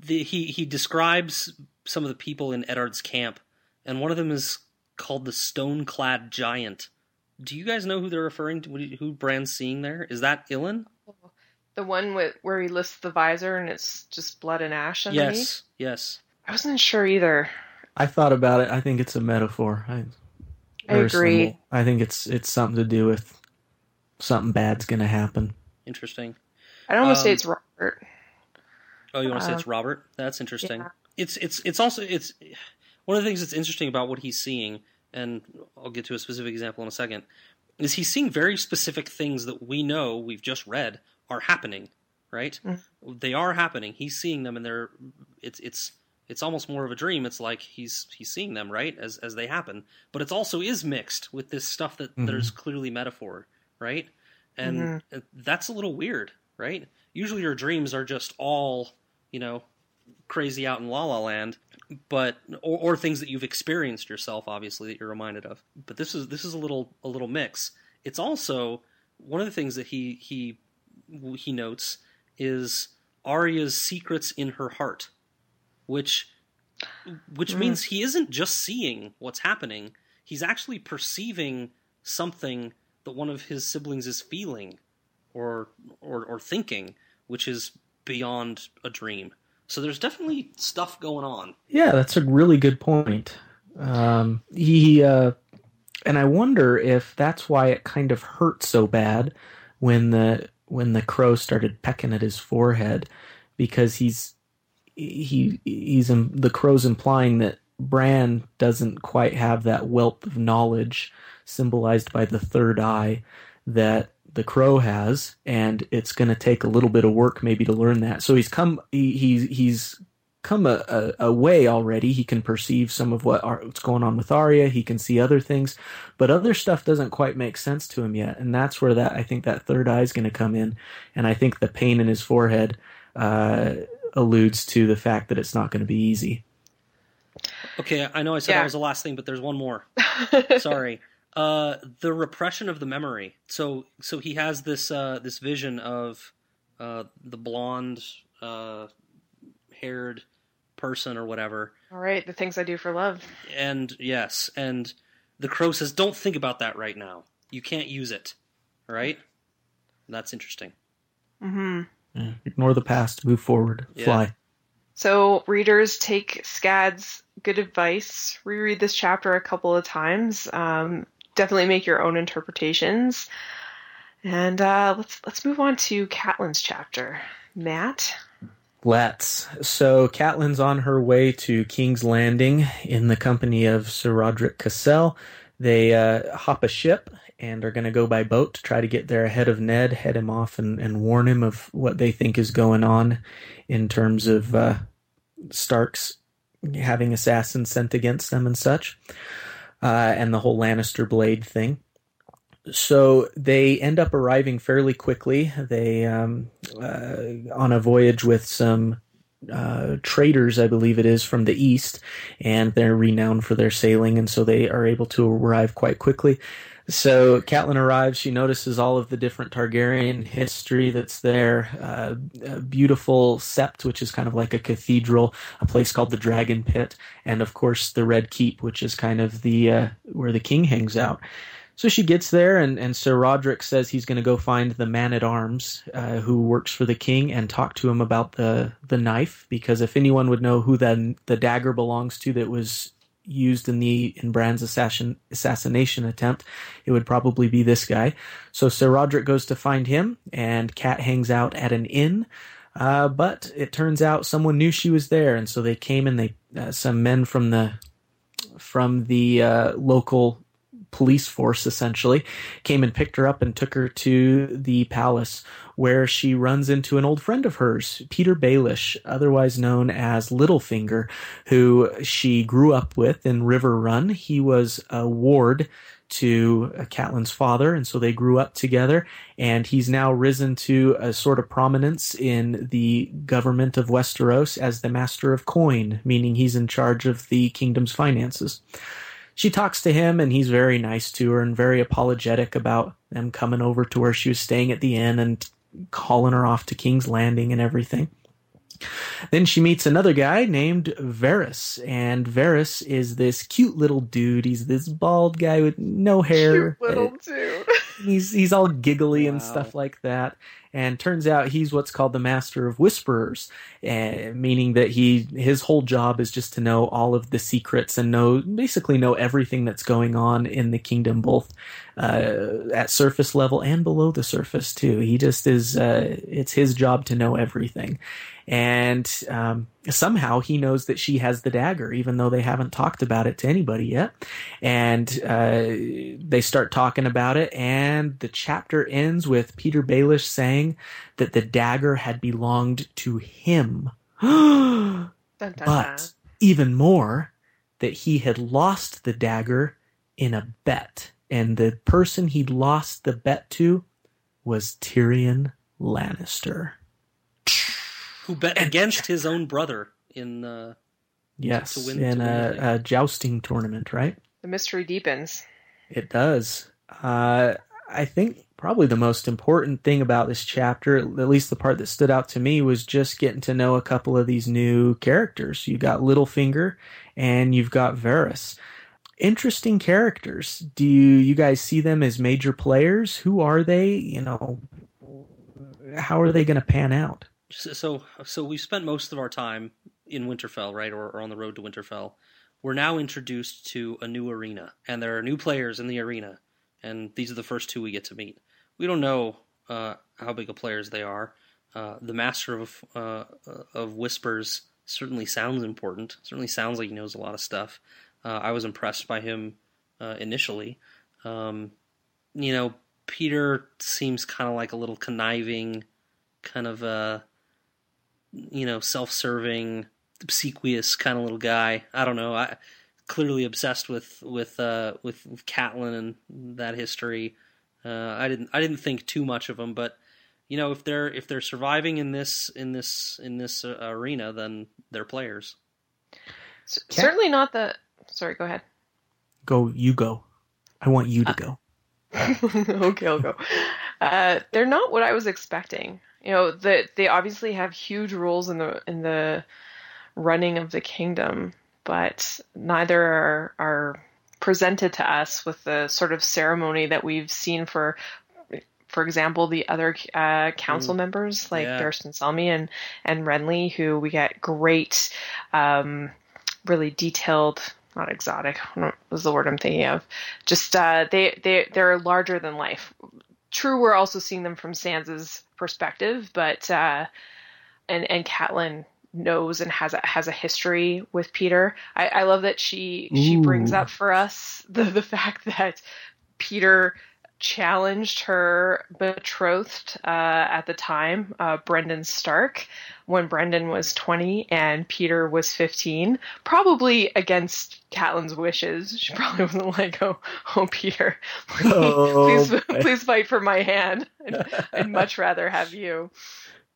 Speaker 1: The, he he describes some of the people in Eddard's camp and one of them is called the Stone-clad Giant. Do you guys know who they're referring to? Who Bran's seeing there? Is that Ilyn?
Speaker 2: The one with where he lifts the visor and it's just blood and ash underneath.
Speaker 1: Yes, yes.
Speaker 2: I wasn't sure either.
Speaker 3: I thought about it. I think it's a metaphor. I,
Speaker 2: I agree.
Speaker 3: I think it's it's something to do with something bad's going to happen.
Speaker 1: Interesting.
Speaker 2: I'd almost say
Speaker 1: Um, say
Speaker 2: it's Robert.
Speaker 1: Oh, you want to say
Speaker 2: Uh,
Speaker 1: it's Robert? That's interesting.
Speaker 2: yeah.
Speaker 1: It's it's it's also it's one of the things that's interesting about what he's seeing, and I'll get to a specific example in a second. Is he's seeing very specific things that we know we've just read are happening, right? They are happening. He's seeing them, and they're it's it's it's almost more of a dream. It's like he's he's seeing them right as as they happen, but it also is mixed with this stuff that
Speaker 3: Mhm.
Speaker 1: there's clearly metaphor, right? And uh, that's a little weird, right? Usually your dreams are just all you know crazy out in la la land but or, or things that you've experienced yourself obviously that you're reminded of. But this is this is a little a little mix. It's also one of the things that he he he notes is Arya's secrets in her heart which which
Speaker 2: Mm.
Speaker 1: means he isn't just seeing what's happening. He's actually perceiving something that one of his siblings is feeling or or or thinking which is beyond a dream so there's definitely stuff going on
Speaker 3: Yeah, that's a really good point. Um, he uh, and I wonder if that's why it kind of hurt so bad when the when the crow started pecking at his forehead because he's he he's the crow's implying that Bran doesn't quite have that wealth of knowledge symbolized by the third eye that the crow has and it's going to take a little bit of work maybe to learn that. So he's come he, he's he's come a, a, a way already. He can perceive some of what Ar- what's going on with Arya. He can see other things but other stuff doesn't quite make sense to him yet. And that's where that I think that third eye is going to come in. And I think the pain in his forehead uh, alludes to the fact that it's not going to be easy.
Speaker 1: Okay i know i said
Speaker 2: Yeah.
Speaker 1: that was the last thing but there's one more. Sorry uh the repression of the memory so so he has this uh this vision of uh the blonde uh haired person or whatever
Speaker 2: All right, the things I do for love.
Speaker 1: and yes and the crow says don't think about that right now you can't use it right that's interesting
Speaker 2: Mm-hmm.
Speaker 3: Yeah. ignore the past move forward
Speaker 1: Yeah.
Speaker 3: fly
Speaker 2: So, readers take Scott's good advice. Reread this chapter a couple of times. Um, definitely make your own interpretations. And uh, let's let's move on to Catelyn's chapter. Matt.
Speaker 3: Let's. So Catelyn's on her way to King's Landing in the company of Sir Rodrik Cassel. They uh, hop a ship and are going to go by boat to try to get there ahead of Ned, head him off, and, and warn him of what they think is going on in terms of uh, Stark's having assassins sent against them and such, uh, and the whole Lannister blade thing. So they end up arriving fairly quickly. They um, uh, on a voyage with some uh, traders, I believe it is, from the east, and they're renowned for their sailing, and so they are able to arrive quite quickly. So Catelyn arrives. She notices all of the different Targaryen history that's there. Uh, a beautiful sept, which is kind of like a cathedral, a place called the Dragon Pit, and of course the Red Keep, which is kind of the uh, where the king hangs out. So she gets there, and, and Sir Rodrik says he's going to go find the man at arms uh, who works for the king and talk to him about the the knife, because if anyone would know who the the dagger belongs to that was used in the in Bran's assassin, assassination attempt, it would probably be this guy. So Sir Rodrik goes to find him, and Cat hangs out at an inn. Uh, but it turns out someone knew she was there, and so they came and they uh, some men from the from the uh, local police force essentially came and picked her up and took her to the palace where she runs into an old friend of hers petyr baelish otherwise known as littlefinger who she grew up with in Riverrun he was a ward to Catelyn's father, and so they grew up together. And he's now risen to a sort of prominence in the government of Westeros as the master of coin, meaning he's in charge of the kingdom's finances she talks to him and he's very nice to her and very apologetic about them coming over to where she was staying at the inn and calling her off to King's Landing and everything. Then she meets another guy named Varys, and Varys is this cute little dude. He's this bald guy with no hair.
Speaker 2: Cute little dude.
Speaker 3: he's he's all giggly and stuff like that. And turns out he's what's called the master of whisperers, uh, meaning that he his whole job is just to know all of the secrets and know basically know everything that's going on in the kingdom, both uh, at surface level and below the surface too. He just is. Uh, it's his job to know everything, and um, somehow he knows that she has the dagger, even though they haven't talked about it to anybody yet. And uh, they start talking about it, and the chapter ends with Petyr Baelish saying that the dagger had belonged to him. But even more that he had lost the dagger in a bet and the person he'd lost the bet to was Tyrion Lannister.
Speaker 1: Who bet against his own brother in uh,
Speaker 3: Yes,
Speaker 1: To win-
Speaker 3: in
Speaker 1: to
Speaker 3: a, a jousting tournament, right?
Speaker 2: the mystery deepens.
Speaker 3: It does. Uh, I think probably the most important thing about this chapter, at least the part that stood out to me, was just getting to know a couple of these new characters. You got Littlefinger and you've got Varys. Interesting characters. Do you, you guys see them as major players? Who are they? You know, how are they going to pan out?
Speaker 1: so so we spent most of our time in Winterfell, right, or, or on the road to Winterfell. We're now introduced to a new arena, and there are new players in the arena, and these are the first two we get to meet. We don't know uh, how big of players they are. Uh, the master of uh, of whispers certainly sounds important. Certainly sounds like he knows a lot of stuff. Uh, I was impressed by him uh, initially. Um, you know, Petyr seems kind of like a little conniving, kind of uh, you know, self-serving, obsequious kind of little guy. I don't know. I clearly obsessed with with uh, with, with Catelyn and that history. Uh, I didn't I didn't think too much of him, but you know, if they're if they're surviving in this in this in this uh, arena, then they're players.
Speaker 2: C- Certainly not the. Sorry, go ahead.
Speaker 3: Go, you go. I want you to
Speaker 2: Uh,
Speaker 3: go.
Speaker 2: okay, I'll go. Uh, they're not what I was expecting. You know, that they obviously have huge roles in the in the running of the kingdom, but neither are are presented to us with the sort of ceremony that we've seen for. For example, the other uh, council members like
Speaker 1: Yeah.
Speaker 2: Barristan Selmy and and Renly, who we get great, um, really detailed, not exotic, was the word I'm thinking of, just uh, they they they're larger than life. True, we're also seeing them from Sansa's perspective, but uh, and and Catelyn knows and has a, has a history with Petyr. I, I love that she she brings up for us the the fact that Petyr challenged her betrothed uh, at the time, uh, Brandon Stark, when Brandon was 20 and Petyr was 15, probably against Catelyn's wishes. She probably wasn't like, oh, oh Petyr, please,
Speaker 3: Oh,
Speaker 2: please, please fight for my hand. I'd, I'd much rather have you.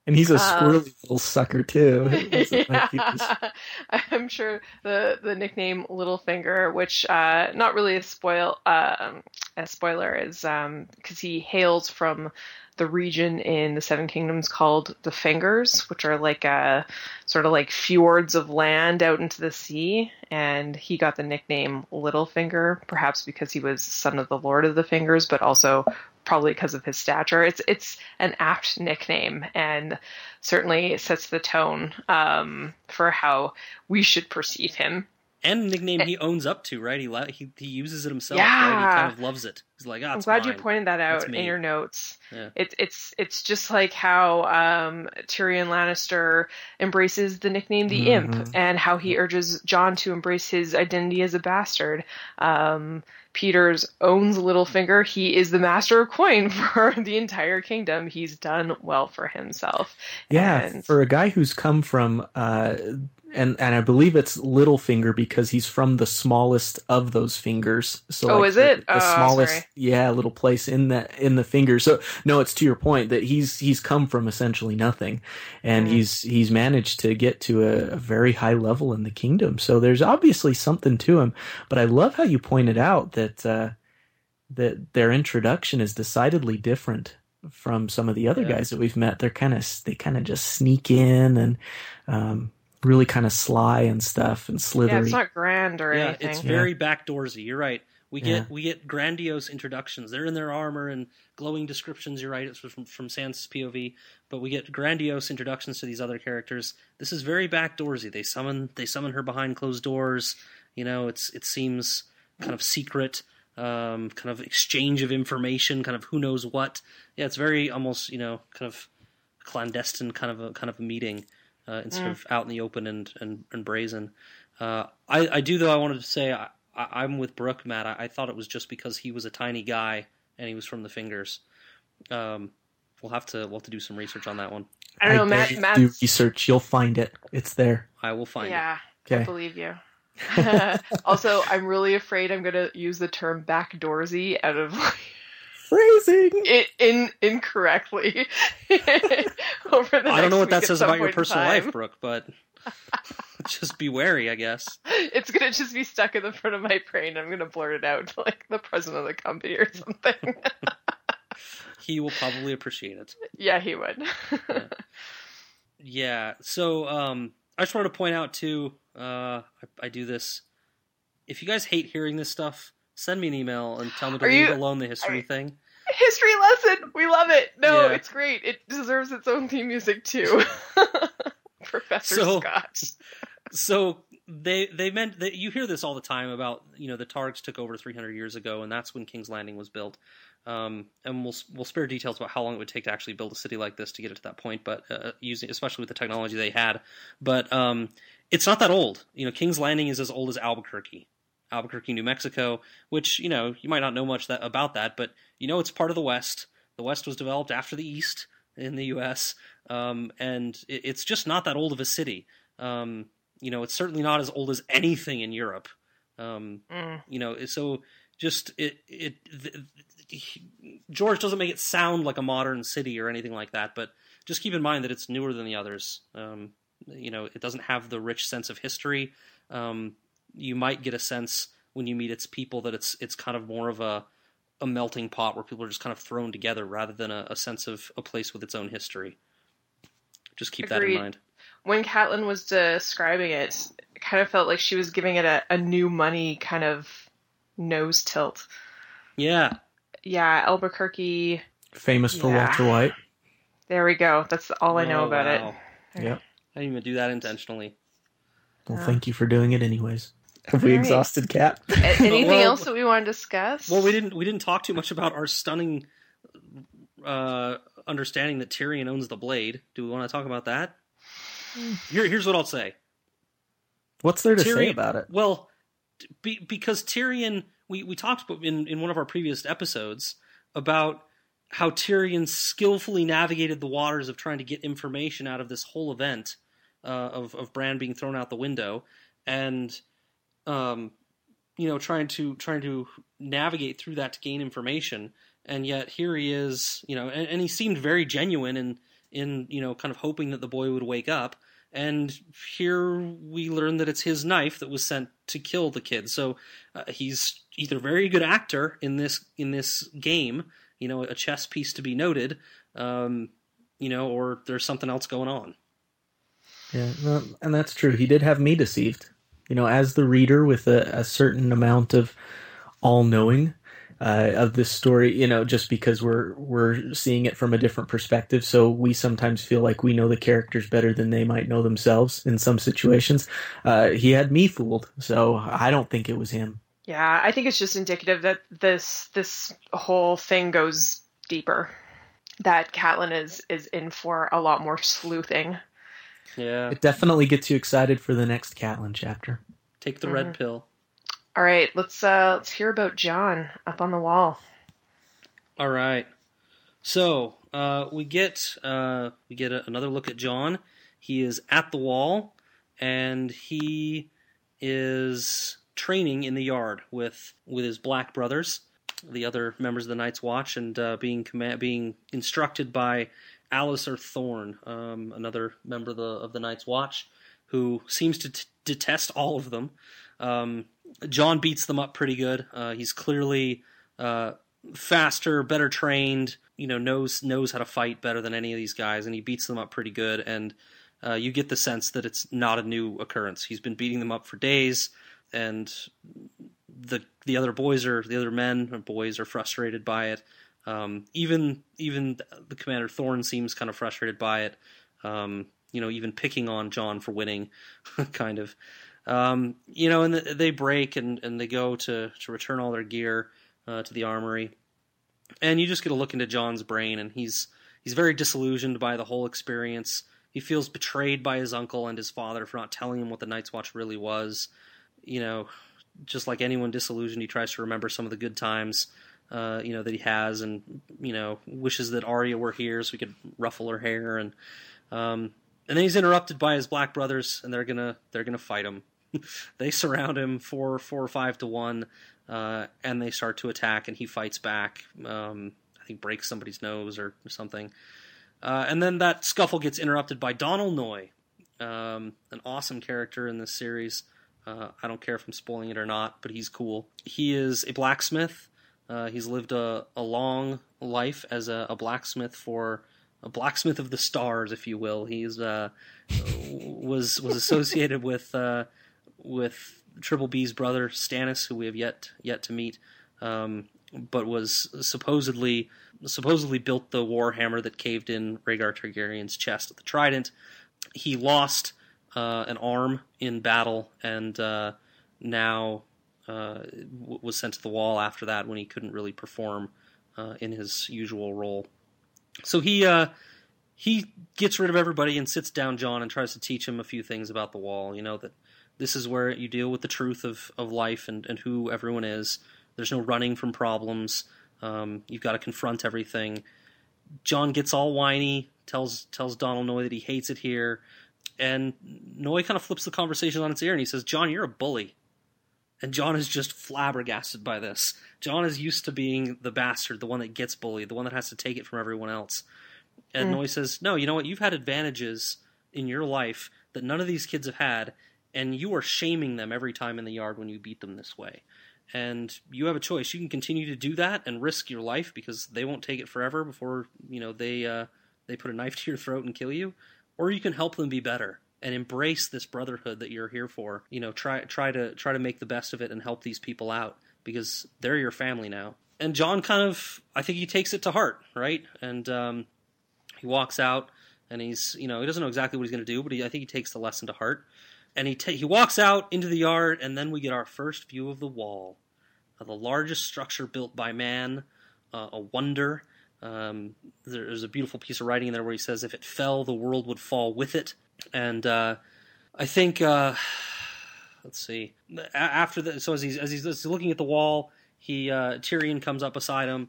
Speaker 3: And he's a
Speaker 2: uh,
Speaker 3: squirrely little sucker too. Like
Speaker 2: Yeah. I'm sure the the nickname Littlefinger, which uh, not really a spoil um, a spoiler, is because he hails from the region in the Seven Kingdoms called the Fingers, which are like a sort of like fjords of land out into the sea, and he got the nickname Littlefinger, perhaps because he was son of the Lord of the Fingers, but also probably because of his stature. It's it's an apt nickname and certainly sets the tone um, for how we should perceive him.
Speaker 1: And a nickname he owns up to, right? He he, he uses it himself, right? He kind of loves it. He's like, ah,
Speaker 2: I'm
Speaker 1: it's
Speaker 2: glad you pointed that out in your notes.
Speaker 1: Yeah.
Speaker 2: It's it's it's just like how um, Tyrion Lannister embraces the nickname the Imp,
Speaker 3: Mhm.
Speaker 2: and how he urges Jon to embrace his identity as a bastard. Um, Petyr's owns Littlefinger. He is the master of coin for the entire kingdom. He's done well for himself.
Speaker 3: Yeah,
Speaker 2: And-
Speaker 3: for a guy who's come from, uh, and and I believe it's Littlefinger because he's from the smallest of those fingers. So
Speaker 2: Oh,
Speaker 3: like
Speaker 2: is
Speaker 3: the,
Speaker 2: it?
Speaker 3: the
Speaker 2: Oh,
Speaker 3: smallest?
Speaker 2: sorry.
Speaker 3: Yeah, little place in the in the finger. So no, it's to your point that he's he's come from essentially nothing, and
Speaker 2: Mm.
Speaker 3: he's he's managed to get to a, a very high level in the kingdom. So there's obviously something to him. But I love how you pointed out that uh, that their introduction is decidedly different from some of the other
Speaker 1: Yeah.
Speaker 3: guys that we've met. They're kind of they kind of just sneak in and um, really kind of sly and stuff and slithery.
Speaker 2: Yeah, it's not grand or
Speaker 1: yeah,
Speaker 2: anything.
Speaker 1: it's very backdoorsy. You're right. We get
Speaker 3: Yeah.
Speaker 1: we get grandiose introductions. They're in their armor and glowing descriptions. You're right. It's from from Sansa's POV, but we get grandiose introductions to these other characters. This is very backdoorsy. They summon they summon her behind closed doors. You know, it's it seems kind of secret. um, kind of exchange of information, kind of who knows what. Yeah, it's very almost you know kind of clandestine kind of a kind of a meeting uh, instead
Speaker 2: Mm.
Speaker 1: of out in the open and and, and brazen. Uh, I, I do though. I wanted to say I, I, I'm with Brooke, Matt. I, I thought it was just because he was a tiny guy and he was from the fingers. Um, we'll have to we'll have to do some research on that one.
Speaker 2: I don't know,
Speaker 3: dare
Speaker 2: Matt.
Speaker 3: you to
Speaker 2: Matt's,
Speaker 3: do research. You'll find it. It's there.
Speaker 1: I will find it.
Speaker 2: yeah, I
Speaker 3: Okay.
Speaker 2: believe you. also, I'm really afraid I'm gonna use the term backdoorsy out of
Speaker 3: Phrasing.
Speaker 2: it in incorrectly over the
Speaker 1: I don't know what that says about your personal
Speaker 2: time.
Speaker 1: life, Brooke, but just be wary, I guess.
Speaker 2: It's gonna just be stuck in the front of my brain. I'm gonna blurt it out to like the president of the company or something.
Speaker 1: He will probably appreciate it.
Speaker 2: yeah, he would.
Speaker 1: Yeah. So um, I just wanted to point out too. Uh, I, I do this. If you guys hate hearing this stuff, send me an email and tell me to
Speaker 2: Are
Speaker 1: leave
Speaker 2: you-
Speaker 1: alone the history
Speaker 2: are-
Speaker 1: thing.
Speaker 2: History lesson. We love it. No,
Speaker 1: Yeah.
Speaker 2: it's great. It deserves its own theme music too. Professor
Speaker 1: So-
Speaker 2: Scott.
Speaker 1: So they they meant that you hear this all the time about you know the Targs took over 300 years ago and that's when King's Landing was built. Um, and we'll we'll spare details about how long it would take to actually build a city like this to get it to that point, but uh, using especially with the technology they had. But um, it's not that old. You know, King's Landing is as old as Albuquerque, Albuquerque, New Mexico. Which you know you might not know much that about that, but you know it's part of the West. The West was developed after the East in the U.S. Um, and it, it's just not that old of a city. Um, you know, it's certainly not as old as anything in Europe. Um,
Speaker 2: Mm.
Speaker 1: you know, so just it it George doesn't make it sound like a modern city or anything like that, but just keep in mind that it's newer than the others. Um, you know, it doesn't have the rich sense of history. Um, you might get a sense when you meet its people that it's it's kind of more of a a melting pot where people are just kind of thrown together rather than a, a sense of a place with its own history. Just keep that in mind.
Speaker 2: When Catelyn was describing it, it kind of felt like she was giving it a, a new money kind of nose tilt.
Speaker 1: Yeah,
Speaker 2: Yeah, Albuquerque.
Speaker 3: Famous for
Speaker 2: Yeah.
Speaker 3: Walter White.
Speaker 2: There we go. That's all I know
Speaker 1: Oh,
Speaker 2: about
Speaker 1: wow.
Speaker 2: it.
Speaker 3: Yep.
Speaker 1: I didn't even do that intentionally.
Speaker 3: Well,
Speaker 2: Yeah.
Speaker 3: thank you for doing it anyways. Have we
Speaker 2: Alright.
Speaker 3: exhausted Cat?
Speaker 2: Anything
Speaker 1: Well-
Speaker 2: else that we want to discuss?
Speaker 1: Well, we didn't we didn't talk too much about our stunning uh, understanding that Tyrion owns the blade. Do we want to talk about that? Here, here's what I'll say.
Speaker 3: What's there to say about it?
Speaker 1: Well, be, because Tyrion, we, we talked in, in one of our previous episodes about how Tyrion skillfully navigated the waters of trying to get information out of this whole event uh, of of Bran being thrown out the window, and um, you know trying to trying to navigate through that to gain information. And yet here he is, you know, and, and he seemed very genuine in in you know kind of hoping that the boy would wake up. And here we learn that it's his knife that was sent to kill the kid. So uh, he's either very good actor in this in this game, you know, a chess piece to be noted, um, you know, or there's something else going on.
Speaker 3: Yeah, no, and that's true. He did have me deceived. You know, as the reader with a, a certain amount of all knowing uh, of this story, you know, just because we're we're seeing it from a different perspective, so we sometimes feel like we know the characters better than they might know themselves in some situations. Uh, he had me fooled, so I don't think it was him.
Speaker 2: Yeah, I think it's just indicative that this this whole thing goes deeper. That Catelyn is is in for a lot more sleuthing.
Speaker 1: Yeah,
Speaker 3: It definitely gets you excited for the next Catelyn chapter.
Speaker 1: take the red pill.
Speaker 2: All right, let's uh let's hear about Jon up on the wall.
Speaker 1: All right. So uh, we get uh, we get a, another look at Jon. He is at the wall, and he is training in the yard with with his black brothers, the other members of the Night's Watch, and uh, being command being instructed by Alliser Thorne, um, another member of the of the Night's Watch, who seems to t- detest all of them. Um, Jon beats them up pretty good. Uh, he's clearly uh, faster, better trained. You know, knows knows how to fight better than any of these guys, and he beats them up pretty good. And uh, you get the sense that it's not a new occurrence. He's been beating them up for days, and the the other boys are the other men boys are frustrated by it. Um, even even the commander Thorne seems kind of frustrated by it. Um, you know, even picking on Jon for winning, kind of. Um, you know, and th- they break and, and they go to, to return all their gear. uh, to the armory, and you just get a look into Jon's brain, and he's he's very disillusioned by the whole experience. He feels betrayed by his uncle and his father for not telling him what the Night's Watch really was. You know, just like anyone disillusioned, he tries to remember some of the good times, uh, you know, that he has, and you know, wishes that Arya were here so he could ruffle her hair, and um, and then he's interrupted by his black brothers, and they're gonna they're gonna fight him. they surround him four four or five to one, uh, and they start to attack, and he fights back. Um, I think breaks somebody's nose or, something. Uh, and then that scuffle gets interrupted by Donal Noye, um, an awesome character in this series. Uh, I don't care if I'm spoiling it or not, but he's cool. He is a blacksmith. Uh, he's lived a, a long life as a, a, blacksmith for a blacksmith of the stars, if you will. He's uh, was was associated with uh, with Triple B's brother Stannis, who we have yet yet to meet, um, but was supposedly supposedly built the warhammer that caved in Rhaegar Targaryen's chest at the Trident. He lost uh, an arm in battle, and uh, now uh, w- was sent to the wall after that when he couldn't really perform uh, in his usual role. So he uh, he gets rid of everybody and sits down Jon and tries to teach him a few things about the wall. You know that this is where you deal with the truth of, of life and, and who everyone is. There's no running from problems. Um, you've got to confront everything. Jon gets all whiny, tells tells Donal Noye that he hates it here, and Noye kind of flips the conversation on its ear and he says, "John, you're a bully." And Jon is just flabbergasted by this. Jon is used to being the bastard, the one that gets bullied, the one that has to take it from everyone else. And mm. Noye says, "No, you know what? You've had advantages in your life that none of these kids have had, and you are shaming them every time in the yard when you beat them this way." and you have a choice. You can continue to do that and risk your life because they won't take it forever before you know they uh, they put a knife to your throat and kill you, or you can help them be better and embrace this brotherhood that you're here for. You know, try try to try to make the best of it and help these people out because they're your family now. And Jon kind of, I think he takes it to heart, right? And um, he walks out and he's, you know, he doesn't know exactly what he's going to do, but he, I think he takes the lesson to heart and he ta- he walks out into the yard, and then we get our first view of the wall, uh, the largest structure built by man, uh, a wonder. Um, there's a beautiful piece of writing in there where he says, "If it fell, the world would fall with it." And uh, I think, uh, let's see, after that, so as he's as he's looking at the wall, he uh, Tyrion comes up beside him.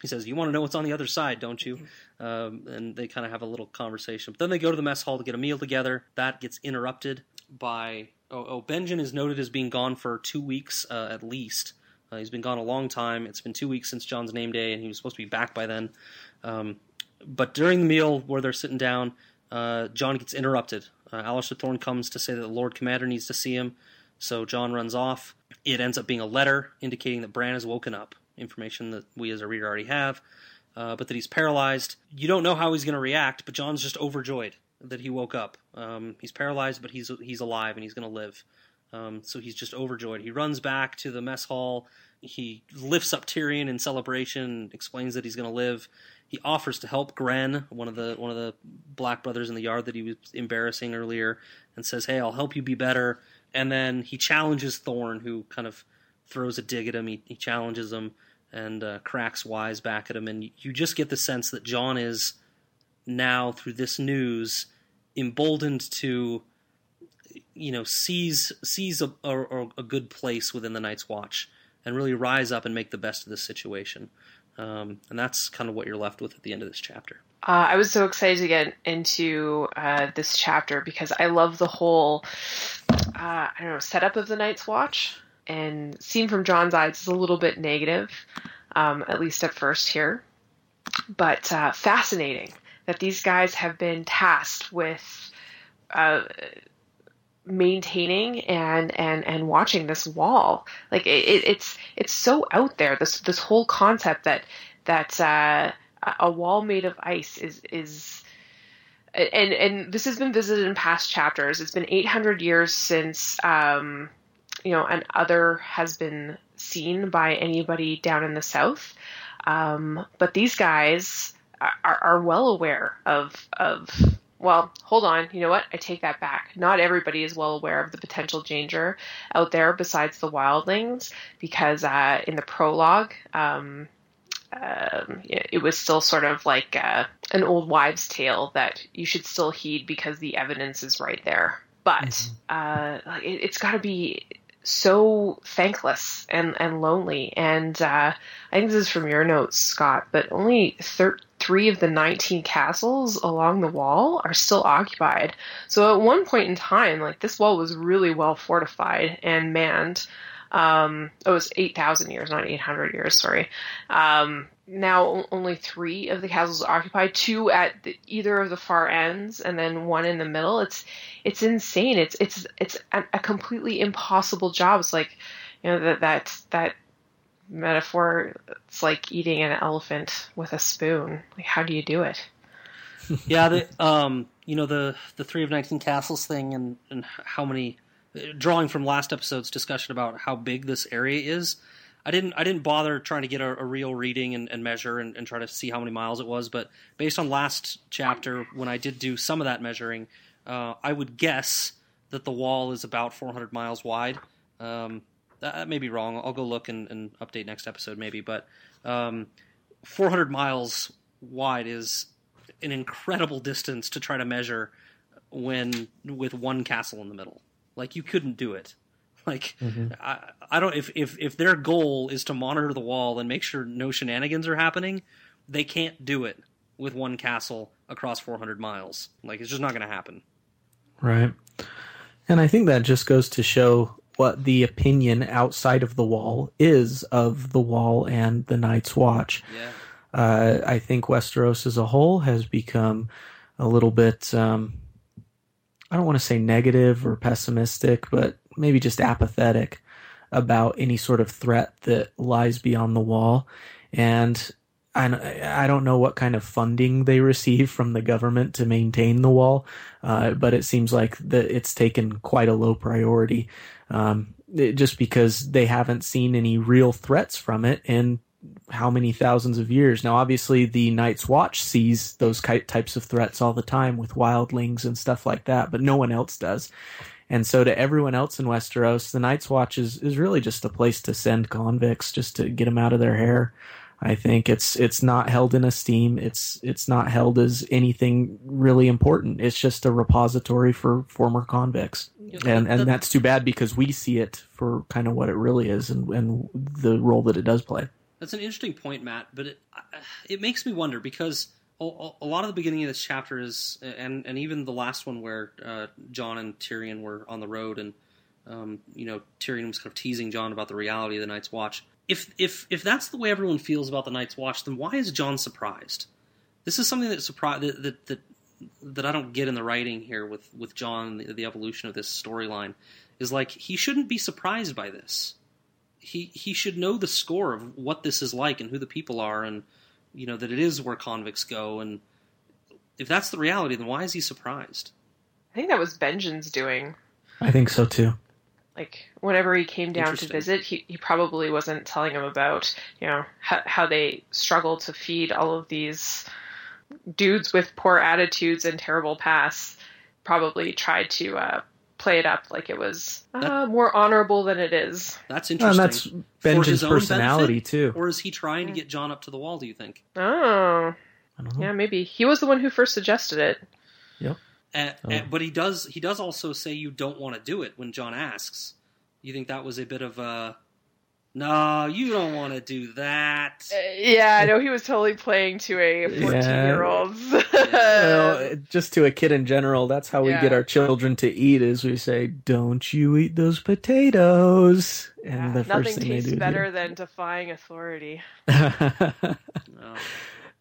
Speaker 1: He says, "You want to know what's on the other side, don't you?" Um, and they kind of have a little conversation. But then they go to the mess hall to get a meal together. That gets interrupted by oh, oh Benjen is noted as being gone for two weeks uh, at least. Uh, he's been gone a long time. It's been two weeks since Jon's name day, and he was supposed to be back by then. Um, but during the meal where they're sitting down, uh, Jon gets interrupted. Uh, Alliser Thorne comes to say that the Lord Commander needs to see him, so Jon runs off. It ends up being a letter indicating that Bran has woken up, information that we as a reader already have, uh, but that he's paralyzed. You don't know how he's going to react, but Jon's just overjoyed that he woke up. Um, he's paralyzed, but he's he's alive and he's going to live. Um, so he's just overjoyed. He runs back to the mess hall. He lifts up Tyrion in celebration, explains that he's going to live. He offers to help Grenn, one of the one of the black brothers in the yard that he was embarrassing earlier, and says, "Hey, I'll help you be better." And then he challenges Thorne, who kind of throws a dig at him. He, he challenges him and uh, cracks wise back at him, and you just get the sense that Jon is now through this news emboldened to you know seize seize a, a, a, good place within the Night's Watch and really rise up and make the best of this situation. Um, and that's kind of what you're left with at the end of this chapter.
Speaker 2: Uh, I was so excited to get into uh, this chapter because I love the whole uh, I don't know setup of the Night's Watch and seen from Jon's eyes is a little bit negative, um, at least at first here, but uh, fascinating that these guys have been tasked with uh, maintaining and and and watching this wall. Like it, it's it's so out there. This this whole concept that that uh, a wall made of ice is is and and this has been visited in past chapters. It's been 800 years since um, you know an other has been seen by anybody down in the south. Um, but these guys are, are well aware of of well, hold on. You know what? I take that back. Not everybody is well aware of the potential danger out there besides the wildlings, because uh, in the prologue, um, um, it was still sort of like uh, an old wives' tale that you should still heed because the evidence is right there. But mm-hmm. uh, it, has got to be so thankless and, and lonely. And uh, I think this is from your notes, Scott, but only thir- three of the 19 castles along the wall are still occupied. So at one point in time, like this wall was really well fortified and manned. Um, it was 8,000 years, not 800 years, sorry. Um, now only three of the castles are occupied, two at the, either of the far ends, and then one in the middle. It's it's insane. It's it's it's a, a completely impossible job. It's like you know that that that metaphor. It's like eating an elephant with a spoon. Like how do you do it?
Speaker 1: yeah, the um, you know the the three of nineteen castles thing, and and how many drawing from last episode's discussion about how big this area is, I didn't I didn't bother trying to get a, a real reading and, and measure and, and, try to see how many miles it was. But based on last chapter, when I did do some of that measuring, uh, I would guess that the wall is about 400 miles wide. Um, that may be wrong. I'll go look and, and update next episode maybe. But um, 400 miles wide is an incredible distance to try to measure when with one castle in the middle. Like you couldn't do it. Like mm-hmm. I, I don't if, if if their goal is to monitor the wall and make sure no shenanigans are happening, they can't do it with one castle across 400 miles. Like it's just not going to happen.
Speaker 3: Right. And I think that just goes to show what the opinion outside of the wall is of the wall and the Night's Watch.
Speaker 1: Yeah.
Speaker 3: Uh, I think Westeros as a whole has become a little bit um, I don't want to say negative or pessimistic, but maybe just apathetic about any sort of threat that lies beyond the wall. And I, I don't know what kind of funding they receive from the government to maintain the wall, uh, but it seems like that it's taken quite a low priority, um, it, just because they haven't seen any real threats from it in how many thousands of years. Now, obviously, the Night's Watch sees those types of threats all the time with wildlings and stuff like that, but no one else does. And so, to everyone else in Westeros, the Night's Watch is, is really just a place to send convicts, just to get them out of their hair. I think it's it's not held in esteem. It's it's not held as anything really important. It's just a repository for former convicts, and and that's too bad because we see it for kind of what it really is and and the role that it does play.
Speaker 1: That's an interesting point, Matt. But it it makes me wonder because a, lot of the beginning of this chapter is, and and even the last one where uh, Jon and Tyrion were on the road, and um, you know Tyrion was kind of teasing Jon about the reality of the Night's Watch. If if if that's the way everyone feels about the Night's Watch, then why is Jon surprised? This is something that surprised that, that that that I don't get in the writing here with with Jon the, the evolution of this storyline is like he shouldn't be surprised by this. He he should know the score of what this is like and who the people are and you know that it is where convicts go. And if that's the reality then why is he surprised?
Speaker 2: I think that was benjen's doing.
Speaker 3: I think so too
Speaker 2: like whenever he came down to visit he, he probably wasn't telling him about you know how, how they struggle to feed all of these dudes with poor attitudes and terrible pasts probably tried to uh, play it up like it was uh, more honorable than it is.
Speaker 1: That's interesting.
Speaker 3: And that's Benjen's personality
Speaker 1: benefit,
Speaker 3: too.
Speaker 1: Or is he trying to get Jon up to the wall? Do you think?
Speaker 2: Oh, yeah, maybe he was the one who first suggested it.
Speaker 3: Yep.
Speaker 1: Uh, oh. uh, but he does. He does also say you don't want to do it when Jon asks. You think that was a bit of a no, you don't want to do that.
Speaker 2: Uh, yeah, I know he was totally playing to a 14 yeah. year old.
Speaker 3: well, just to a kid in general, that's how we yeah. get our children to eat is we say, don't you eat those potatoes.
Speaker 2: And yeah, the first thing tastes they do better than defying authority.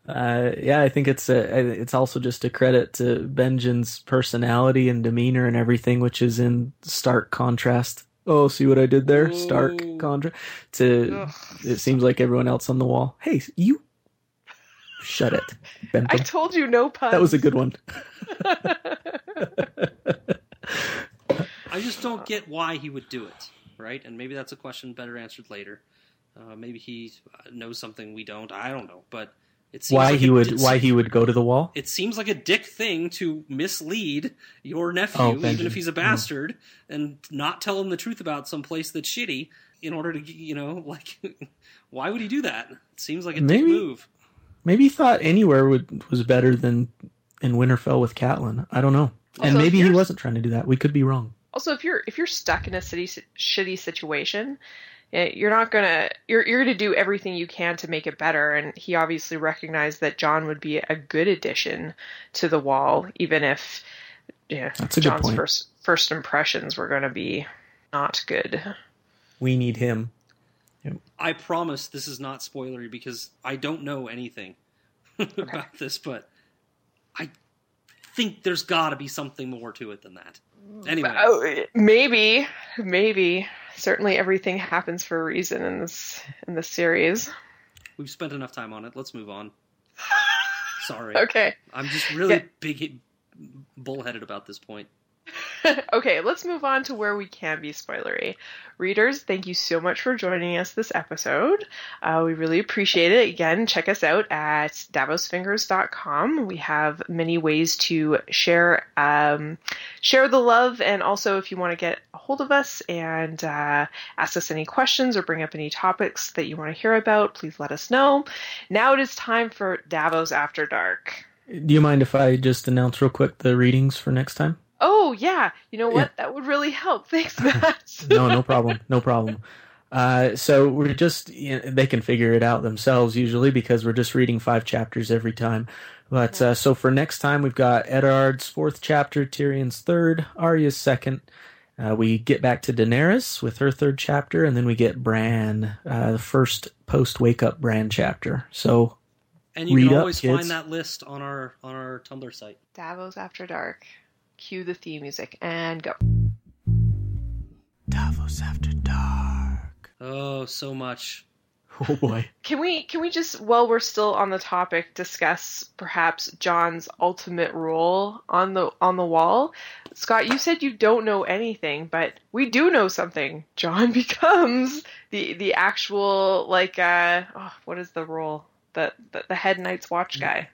Speaker 3: Uh, yeah, I think it's a, it's also just a credit to Benjen's personality and demeanor and everything, which is in stark contrast oh, see what I did there? Stark contrast To Ugh. it seems like everyone else on the wall. Hey, you shut it.
Speaker 2: Bentham. I told you no puns.
Speaker 3: That was a good one.
Speaker 1: I just don't get why he would do it, right? And maybe that's a question better answered later. Uh, maybe he knows something we don't. I don't know, but It seems
Speaker 3: Why
Speaker 1: like
Speaker 3: he
Speaker 1: a-
Speaker 3: would why he would go to the wall?
Speaker 1: It seems like a dick thing to mislead your nephew,
Speaker 3: Oh,
Speaker 1: even if he's a mm-hmm. bastard, and not tell him the truth about some place that's shitty in order to, you know, like, why would he do that? It seems like a dick
Speaker 3: Maybe-
Speaker 1: move.
Speaker 3: Maybe he thought anywhere would was better than in Winterfell with Catelyn. I don't know. And
Speaker 2: Also, if
Speaker 3: maybe he wasn't trying to do that. We could be wrong.
Speaker 2: Also, if you're if you're stuck in a city shitty situation, Eh, you're not gonna you're you're gonna do everything you can to make it better. And he obviously recognized that Jon would be a good addition to the wall, even if yeah,
Speaker 3: That's a good
Speaker 2: Jon's
Speaker 3: point.
Speaker 2: first first impressions were gonna be not good.
Speaker 3: We need him.
Speaker 1: I promise this is not spoilery because I don't know anything about this, but I think there's got to be something more to it than that. Anyway,
Speaker 2: Oh, maybe, maybe. Certainly, everything happens for a reason in this in this series.
Speaker 1: we've spent enough time on it. Let's move on. Sorry,
Speaker 2: Okay.
Speaker 1: I'm just really
Speaker 2: Yeah.
Speaker 1: big bullheaded about this point.
Speaker 2: okay, let's move on to where we can be spoilery. Readers, thank you so much for joining us this episode. Uh, we really appreciate it. Again, check us out at davosfingers.com. We have many ways to share um, share the love, and also if you want to get a hold of us and uh, ask us any questions or bring up any topics that you want to hear about, please let us know. Now it is time for Davos After Dark.
Speaker 3: Do you mind if I just announce real quick the readings for next time?
Speaker 2: Oh yeah, you know what?
Speaker 3: Yeah.
Speaker 2: That would really help. Thanks, Matt.
Speaker 3: no, no problem, no problem. Uh, so we're just you know, they can figure it out themselves usually because we're just reading five chapters every time. But uh, so for next time we've got Eddard's fourth chapter, Tyrion's third, Arya's second. Uh, we get back to Daenerys with her third chapter, and then we get Bran, uh, the first post wake up Bran chapter. So
Speaker 1: And you
Speaker 3: Read
Speaker 1: can
Speaker 3: up,
Speaker 1: always
Speaker 3: kids.
Speaker 1: find that list on our on our Tumblr site.
Speaker 2: Davos After Dark. Cue the theme music and go.
Speaker 3: Davos after dark.
Speaker 1: Oh, so much.
Speaker 3: Oh boy.
Speaker 2: Can we can we just while we're still on the topic discuss perhaps Jon's ultimate role on the on the wall? Scott, you said you don't know anything, but we do know something. Jon becomes the the actual like uh oh, what is the role? The, the the head Night's Watch guy.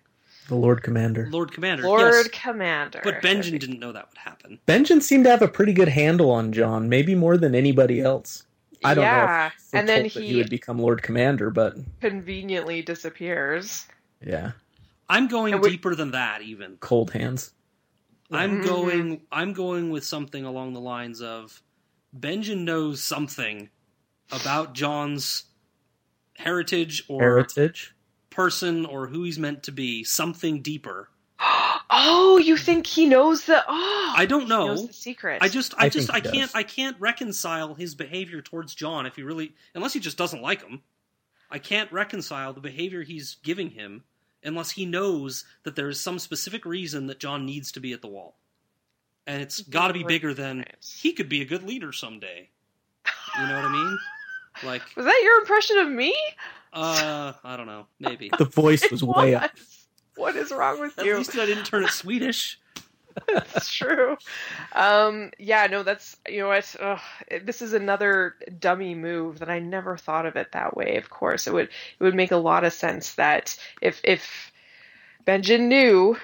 Speaker 3: The Lord Commander.
Speaker 1: Lord Commander.
Speaker 2: Lord
Speaker 1: yes.
Speaker 2: Commander.
Speaker 1: But Benjen didn't know that would happen.
Speaker 3: Benjen seemed to have a pretty good handle on Jon, maybe more than anybody else. I don't know.
Speaker 2: yeah,
Speaker 3: if
Speaker 2: and then he,
Speaker 3: he would become Lord Commander, but
Speaker 2: conveniently disappears.
Speaker 3: yeah,
Speaker 1: I'm going
Speaker 2: we-
Speaker 1: deeper than that even.
Speaker 3: cold hands.
Speaker 1: I'm
Speaker 2: Mhm.
Speaker 1: going I'm going with something along the lines of Benjen knows something about Jon's heritage or
Speaker 3: Heritage.
Speaker 1: Person or who he's meant to be, something deeper.
Speaker 2: Oh, you think he knows the? Oh,
Speaker 1: I don't
Speaker 2: he
Speaker 1: know.
Speaker 2: knows the secret.
Speaker 1: I just I,
Speaker 3: I
Speaker 1: just I
Speaker 3: he
Speaker 1: can't. I can't reconcile his behavior towards Jon if he really unless he just doesn't like him. I can't reconcile the behavior he's giving him unless he knows that there is some specific reason that Jon needs to be at the wall. And it's got to be bigger than he could be a good leader someday. You know what I mean? Like
Speaker 2: Was that your impression of me?
Speaker 1: Uh I don't know, maybe.
Speaker 3: The voice was way up.
Speaker 2: What is wrong with you?
Speaker 1: At
Speaker 2: you?
Speaker 1: least I didn't turn it Swedish.
Speaker 2: That's true. Um, yeah, no, that's you know what. Ugh, this is another dummy move that I never thought of it that way. Of course, it would it would make a lot of sense that if if Benjen knew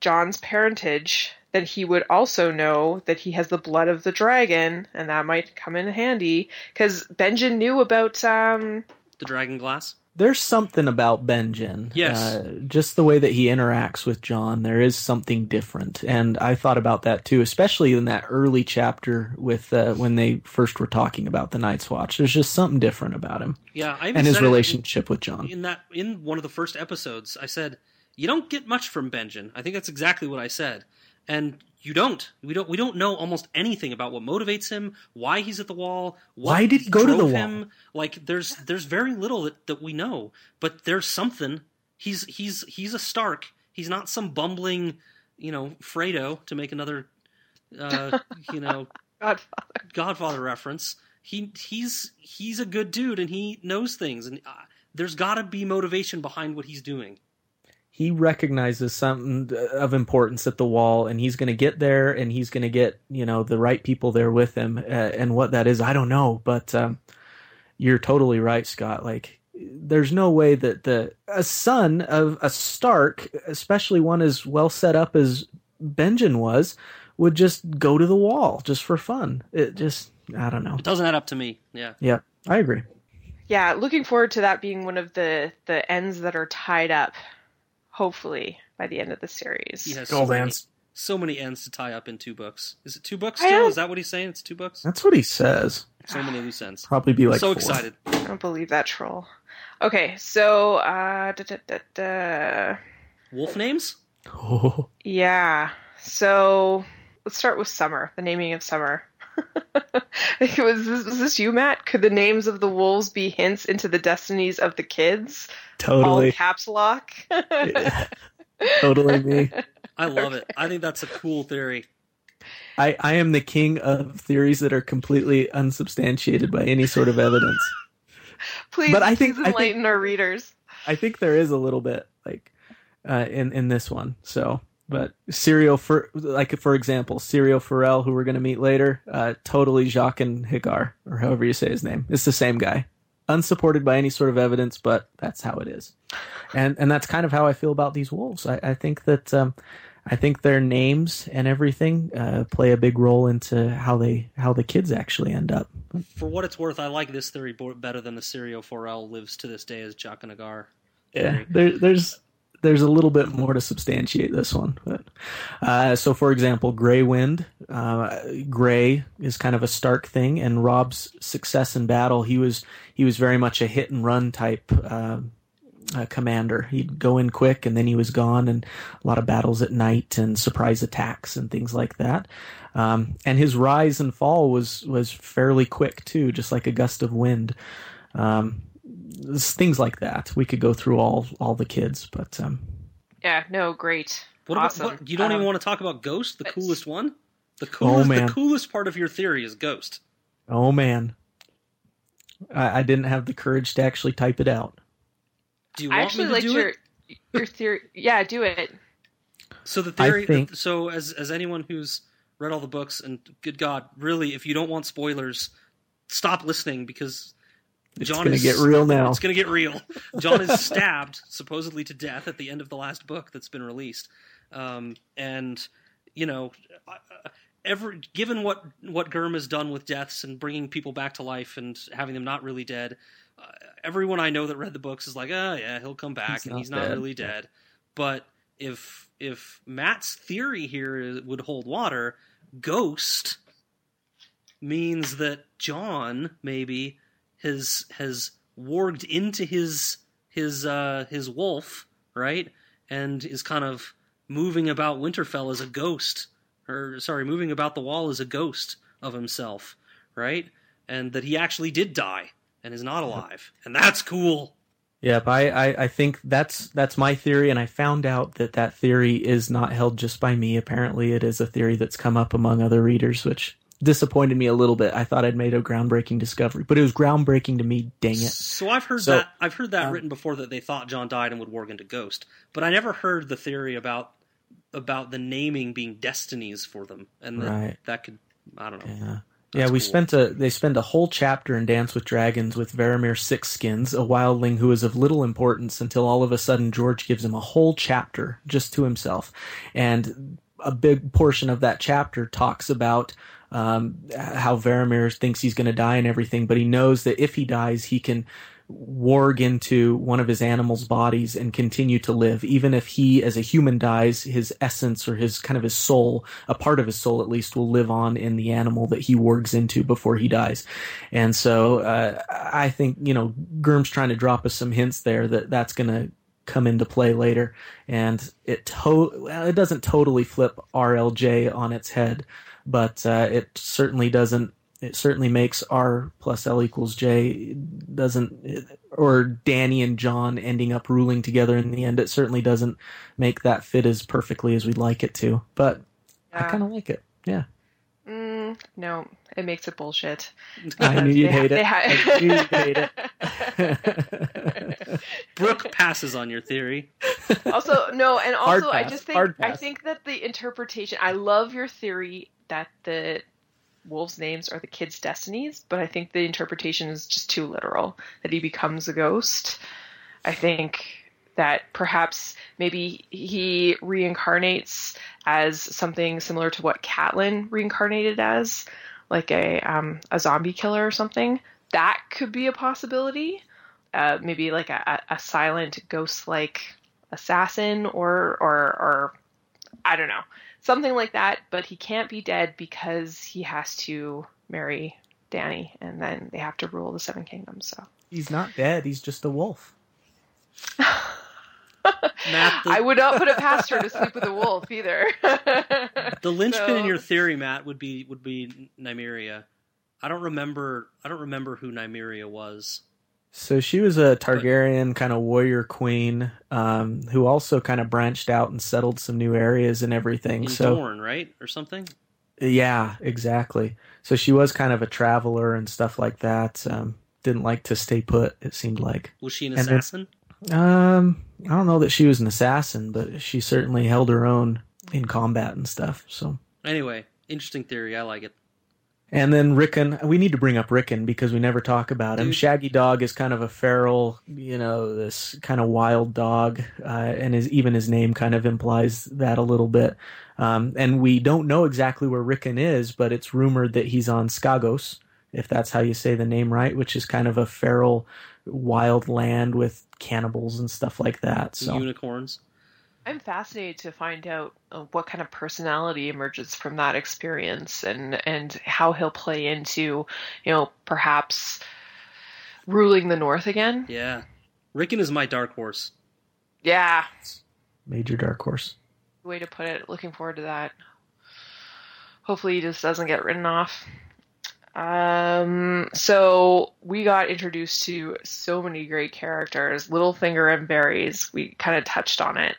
Speaker 2: Jon's parentage, then he would also know that he has the blood of the dragon, and that might come in handy because Benjen knew about um
Speaker 1: The dragon glass.
Speaker 3: There's something about Benjen.
Speaker 1: Yes.
Speaker 3: Uh, just the way that he interacts with Jon, there is something different. And I thought about that too, especially in that early chapter with uh, when they first were talking about the Night's Watch. There's just something different about him
Speaker 1: Yeah, I
Speaker 3: and his
Speaker 1: it in-
Speaker 3: relationship with Jon.
Speaker 1: in that in one of the first episodes i said you don't get much from benjen i think that's exactly what i said and you don't we don't we don't know almost anything about what motivates him why he's at the wall
Speaker 3: Why did he go to the
Speaker 1: drove
Speaker 3: wall?
Speaker 1: him. like there's there's very little that, that we know but there's something he's he's he's a stark he's not some bumbling you know fredo to make another uh you know
Speaker 2: Godfather.
Speaker 1: Godfather reference. He he's he's a good dude and he knows things and uh, there's got to be motivation behind what he's doing.
Speaker 3: He recognizes something of importance at the wall and he's going to get there and he's going to get you know the right people there with him uh, and what that is i don't know but um, you're totally right scott like there's no way that the a son of a Stark, especially one as well set up as Benjen was, would just go to the wall just for fun. It just I don't know.
Speaker 1: It doesn't add up to me. Yeah.
Speaker 3: Yeah, I agree.
Speaker 2: Yeah, looking forward to that being one of the the ends that are tied up. Hopefully by the end of the series.
Speaker 1: He has
Speaker 3: Gold
Speaker 1: so many,
Speaker 3: ends.
Speaker 1: so many ends to tie up in two books. Is it two books still? Is that what he's saying? It's two books?
Speaker 3: That's what he says.
Speaker 1: So many loose ends.
Speaker 3: Probably be like
Speaker 1: so
Speaker 3: four.
Speaker 1: excited.
Speaker 2: I don't believe that troll. Okay, so uh, da, da, da, da.
Speaker 1: Wolf names?
Speaker 3: Oh,
Speaker 2: yeah. So let's start with Summer. The naming of Summer. I think it was this, was this you, Matt? Could the names of the wolves be hints into the destinies of the kids? All
Speaker 3: totally,
Speaker 2: caps lock.
Speaker 3: totally me.
Speaker 1: I love it. I think that's a cool theory.
Speaker 3: I, I am the king of theories that are completely unsubstantiated by any sort of evidence.
Speaker 2: please,
Speaker 3: But I think-
Speaker 2: please
Speaker 3: I think-
Speaker 2: enlighten our readers.
Speaker 3: I think there is a little bit like uh, in in this one. So, but Serial for like for example, Syrio Forel, who we're going to meet later, uh, totally Jaqen H'ghar, or however you say his name. It's the same guy, unsupported by any sort of evidence, but that's how it is. And and that's kind of how I feel about these wolves. I, I think that um, I think their names and everything uh, play a big role into how they how the kids actually end up.
Speaker 1: For what it's worth, I like this theory better than the Syrio Forel lives to this day as Jaqen H'ghar.
Speaker 3: Yeah, there, there's there's a little bit more to substantiate this one. But uh, so, for example, Gray Wind, uh, Gray is kind of a Stark thing, and Robb's success in battle, he was he was very much a hit and run type. Uh, uh, commander. He'd go in quick and then he was gone, and a lot of battles at night and surprise attacks and things like that. Um, and his rise and fall was was fairly quick too, just like a gust of wind. Um, things like that. We could go through all all the kids, but um,
Speaker 2: Yeah, no, great.
Speaker 1: What about,
Speaker 2: awesome.
Speaker 1: what, you don't
Speaker 2: Um,
Speaker 1: even want to talk about Ghost, the
Speaker 2: but-
Speaker 1: coolest one? The coolest,
Speaker 3: man.
Speaker 1: the coolest part of your theory is Ghost.
Speaker 3: oh man, I, I didn't have the courage to actually type it out.
Speaker 1: Do you
Speaker 2: I
Speaker 1: want
Speaker 2: actually
Speaker 1: me to
Speaker 2: liked
Speaker 1: do
Speaker 2: your
Speaker 1: it?
Speaker 2: your theory. Yeah, do it.
Speaker 1: So the theory.
Speaker 3: think-
Speaker 1: So as as anyone who's read all the books, and good God, really, if you don't want spoilers, stop listening because
Speaker 3: It's
Speaker 1: Jon
Speaker 3: gonna
Speaker 1: is
Speaker 3: get real now.
Speaker 1: It's going to get real. Jon is stabbed supposedly to death at the end of the last book that's been released, um, and you know, every given what what GRRM has done with deaths and bringing people back to life and having them not really dead, uh, everyone I know that read the books is like, oh yeah, he'll come back
Speaker 3: He's
Speaker 1: and he's not
Speaker 3: dead."
Speaker 1: really dead. But if if Matt's theory here would hold water, Ghost means that Jon maybe has has warged into his his uh his wolf, right? And is kind of moving about Winterfell as a ghost. Or sorry, moving about the wall as a ghost of himself, right? And that he actually did die and is not alive. And that's cool.
Speaker 3: Yep, I, I, I think that's that's my theory, and I found out that that theory is not held just by me. Apparently, it is a theory that's come up among other readers, which disappointed me a little bit. I thought I'd made a groundbreaking discovery, but it was groundbreaking to me. Dang it!
Speaker 1: So I've heard
Speaker 3: So,
Speaker 1: that I've heard that
Speaker 3: um,
Speaker 1: written before that they thought Jon died and would warg into Ghost, but I never heard the theory about about the naming being destinies for them, and that
Speaker 3: Right.
Speaker 1: that could I don't know.
Speaker 3: Yeah.
Speaker 1: That's
Speaker 3: yeah, we
Speaker 1: cool.
Speaker 3: spent a they spend a whole chapter in Dance with Dragons with Varamir Sixskins, a wildling who is of little importance until all of a sudden George gives him a whole chapter just to himself, and a big portion of that chapter talks about um, how Varamir thinks he's going to die and everything, but he knows that if he dies, he can warg into one of his animal's bodies and continue to live. Even if he as a human dies his essence or his kind of his soul a part of his soul at least will live on in the animal that he wargs into before he dies. And so uh, i think you know GRRM's trying to drop us some hints there that that's going to come into play later. And it to- it doesn't totally flip rlj on its head but uh, it certainly doesn't it certainly makes R plus L equals J doesn't or Danny and Jon ending up ruling together in the end. It certainly doesn't make that fit as perfectly as we'd like it to, but I kind of like it. Yeah,
Speaker 2: Mm, no, it makes it bullshit.
Speaker 3: I knew you'd hate it.
Speaker 2: ha-
Speaker 3: I knew you'd hate it.
Speaker 1: Brooke passes on your theory.
Speaker 2: also, no, and also I just think I think that the interpretation. I love your theory that the wolves' names are the kids' destinies, but I think the interpretation is just too literal that he becomes a ghost. I think that perhaps maybe he reincarnates as something similar to what Catelyn reincarnated as, like a um, a zombie killer or something. That could be a possibility. Uh, maybe like a, a silent ghost-like assassin, or or or I don't know, something like that. But he can't be dead because he has to marry Danny, and then they have to rule the Seven Kingdoms. So
Speaker 3: He's not dead. He's just a wolf.
Speaker 1: Matt, the,
Speaker 2: I would not put it past her to sleep with a wolf either.
Speaker 1: the linchpin
Speaker 2: So-
Speaker 1: in your theory, Matt, would be would be Nymeria. I don't remember. I don't remember who Nymeria was.
Speaker 3: So she was a Targaryen kind of warrior queen um, who also kind of branched out and settled some new areas and everything.
Speaker 1: In
Speaker 3: so
Speaker 1: Dorne, right, or something.
Speaker 3: yeah, exactly. So she was kind of a traveler and stuff like that. Um, didn't like to stay put. It seemed like.
Speaker 1: Was she an
Speaker 3: And then-
Speaker 1: assassin?
Speaker 3: Um, I don't know that she was an assassin, but she certainly held her own in combat and stuff. So.
Speaker 1: Anyway, interesting theory. I like it.
Speaker 3: And then Rickon, we need to bring up Rickon because we never talk about him.
Speaker 1: Dude.
Speaker 3: Shaggy Dog is kind of a feral, you know, this kind of wild dog, uh, and his even his name kind of implies that a little bit. Um, and we don't know exactly where Rickon is, but it's rumored that he's on Skagos, if that's how you say the name right, which is kind of a feral, wild land with cannibals and stuff like that. So
Speaker 1: Unicorns.
Speaker 2: I'm fascinated to find out uh, what kind of personality emerges from that experience and and how he'll play into, you know, perhaps ruling the North again.
Speaker 1: Yeah, Rickon is my dark horse.
Speaker 2: Yeah,
Speaker 3: major dark horse.
Speaker 2: way to put it. Looking forward to that. Hopefully, he just doesn't get written off. Um, so we got introduced to so many great characters. Littlefinger and Varys. We kind of touched on it.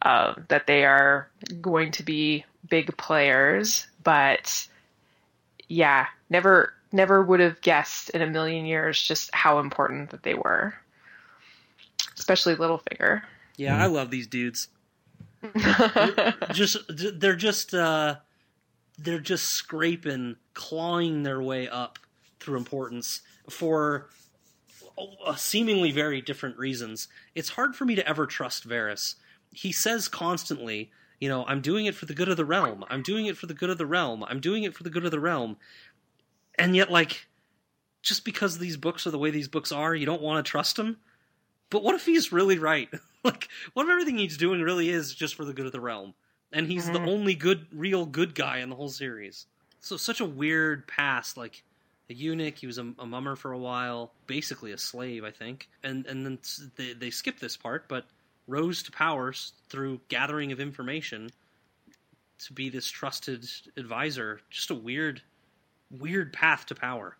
Speaker 2: Uh, that they are going to be big players, but yeah, never never would have guessed in a million years just how important that they were. Especially Littlefinger.
Speaker 1: Yeah, I love these dudes. just they're just uh they're just scraping clawing their way up through importance for uh, seemingly very different reasons it's hard for me to ever trust Varys he says constantly you know i'm doing it for the good of the realm. I'm doing it for the good of the realm. I'm doing it for the good of the realm. And yet like just because these books are the way these books are you don't want to trust him? But what if he's really right? Like what if everything he's doing really is just for the good of the realm? And he's the
Speaker 2: Mhm.
Speaker 1: only good real good guy in the whole series. So such a weird past like a eunuch he was a, a mummer for a while basically a slave i think. And and then they, they skip this part but rose to power through gathering of information to be this trusted advisor just a weird weird path to power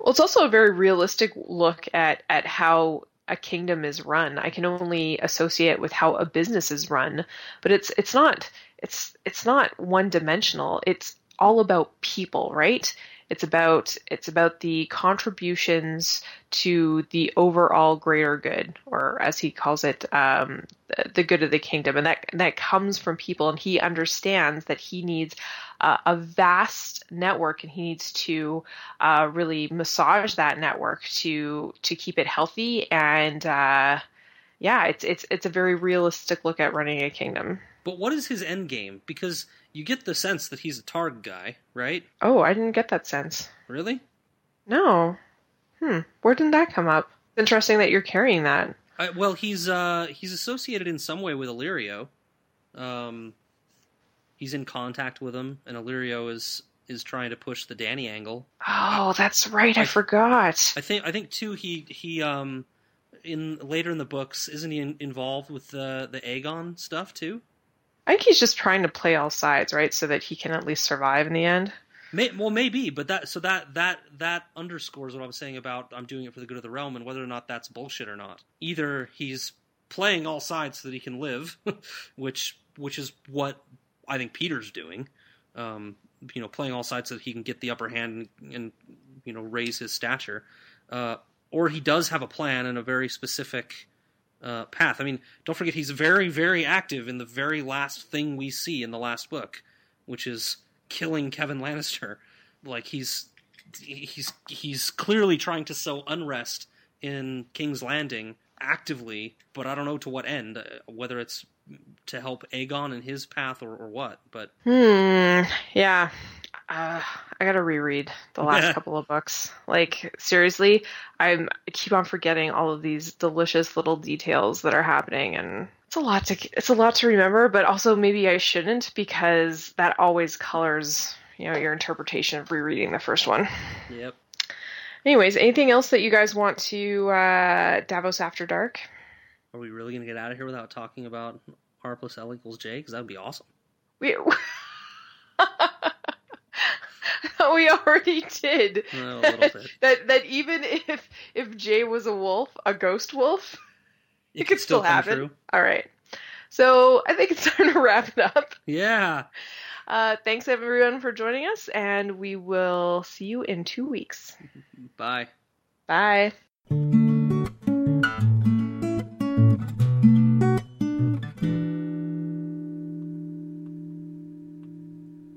Speaker 2: Well, it's also a very realistic look at at how a kingdom is run. I can only associate with how a business is run, but it's it's not it's it's not one dimensional. It's all about people, right? It's about it's about the contributions to the overall greater good, or as he calls it, um, the, good of the kingdom, and that that comes from people. And he understands that he needs uh, a vast network, and he needs to uh, really massage that network to to keep it healthy. And uh, yeah, it's it's it's a very realistic look at running a kingdom.
Speaker 1: but what is his end game because you get the sense that he's a targ guy right
Speaker 2: Oh, I didn't get that sense.
Speaker 1: really
Speaker 2: No. Hmm. Where did that come up? Interesting that you're carrying that.
Speaker 1: I, well, he's uh, he's associated in some way with Illyrio. Um, he's in contact with him, and Illyrio is is trying to push the Danny angle.
Speaker 2: Oh, that's right. I,
Speaker 1: I-
Speaker 2: forgot.
Speaker 1: I think I think too. He he um, in later in the books, isn't he in, involved with the the Aegon stuff too?
Speaker 2: I think he's just trying to play all sides, right, so that he can at least survive in the end.
Speaker 1: May, well, maybe, but that so that that that underscores what I'm saying about I'm doing it for the good of the realm, and whether or not that's bullshit or not. Either he's playing all sides so that he can live, which which is what I think Petyr's doing. Um, you know, playing all sides so that he can get the upper hand and, and you know raise his stature, uh, or he does have a plan and a very specific uh, path. I mean, don't forget he's very very active in the very last thing we see in the last book, which is killing Kevan Lannister. Like he's he's he's clearly trying to sow unrest in King's Landing actively, but I don't know to what end. uh, Whether it's to help Aegon in his path or, or what. But
Speaker 2: Hmm. Yeah. Uh, I gotta reread the last couple of books. Like seriously, I'm I keep on forgetting all of these delicious little details that are happening, and it's a lot to it's a lot to remember. But also maybe I shouldn't because that always colors you know your interpretation of rereading the first one.
Speaker 1: yep.
Speaker 2: Anyways, anything else that you guys want to uh, Davos After Dark?
Speaker 1: Are we really gonna get out of here without talking about R plus L equals J? Because that would be awesome.
Speaker 2: We we already did.
Speaker 1: A little bit.
Speaker 2: that that even if if Jay was a wolf, a ghost wolf,
Speaker 1: It,
Speaker 2: it could still
Speaker 1: come
Speaker 2: happen.
Speaker 1: true.
Speaker 2: All right. So I think it's time to wrap it up.
Speaker 1: Yeah.
Speaker 2: Uh, thanks everyone for joining us, and we will see you in two weeks.
Speaker 1: Bye.
Speaker 2: Bye.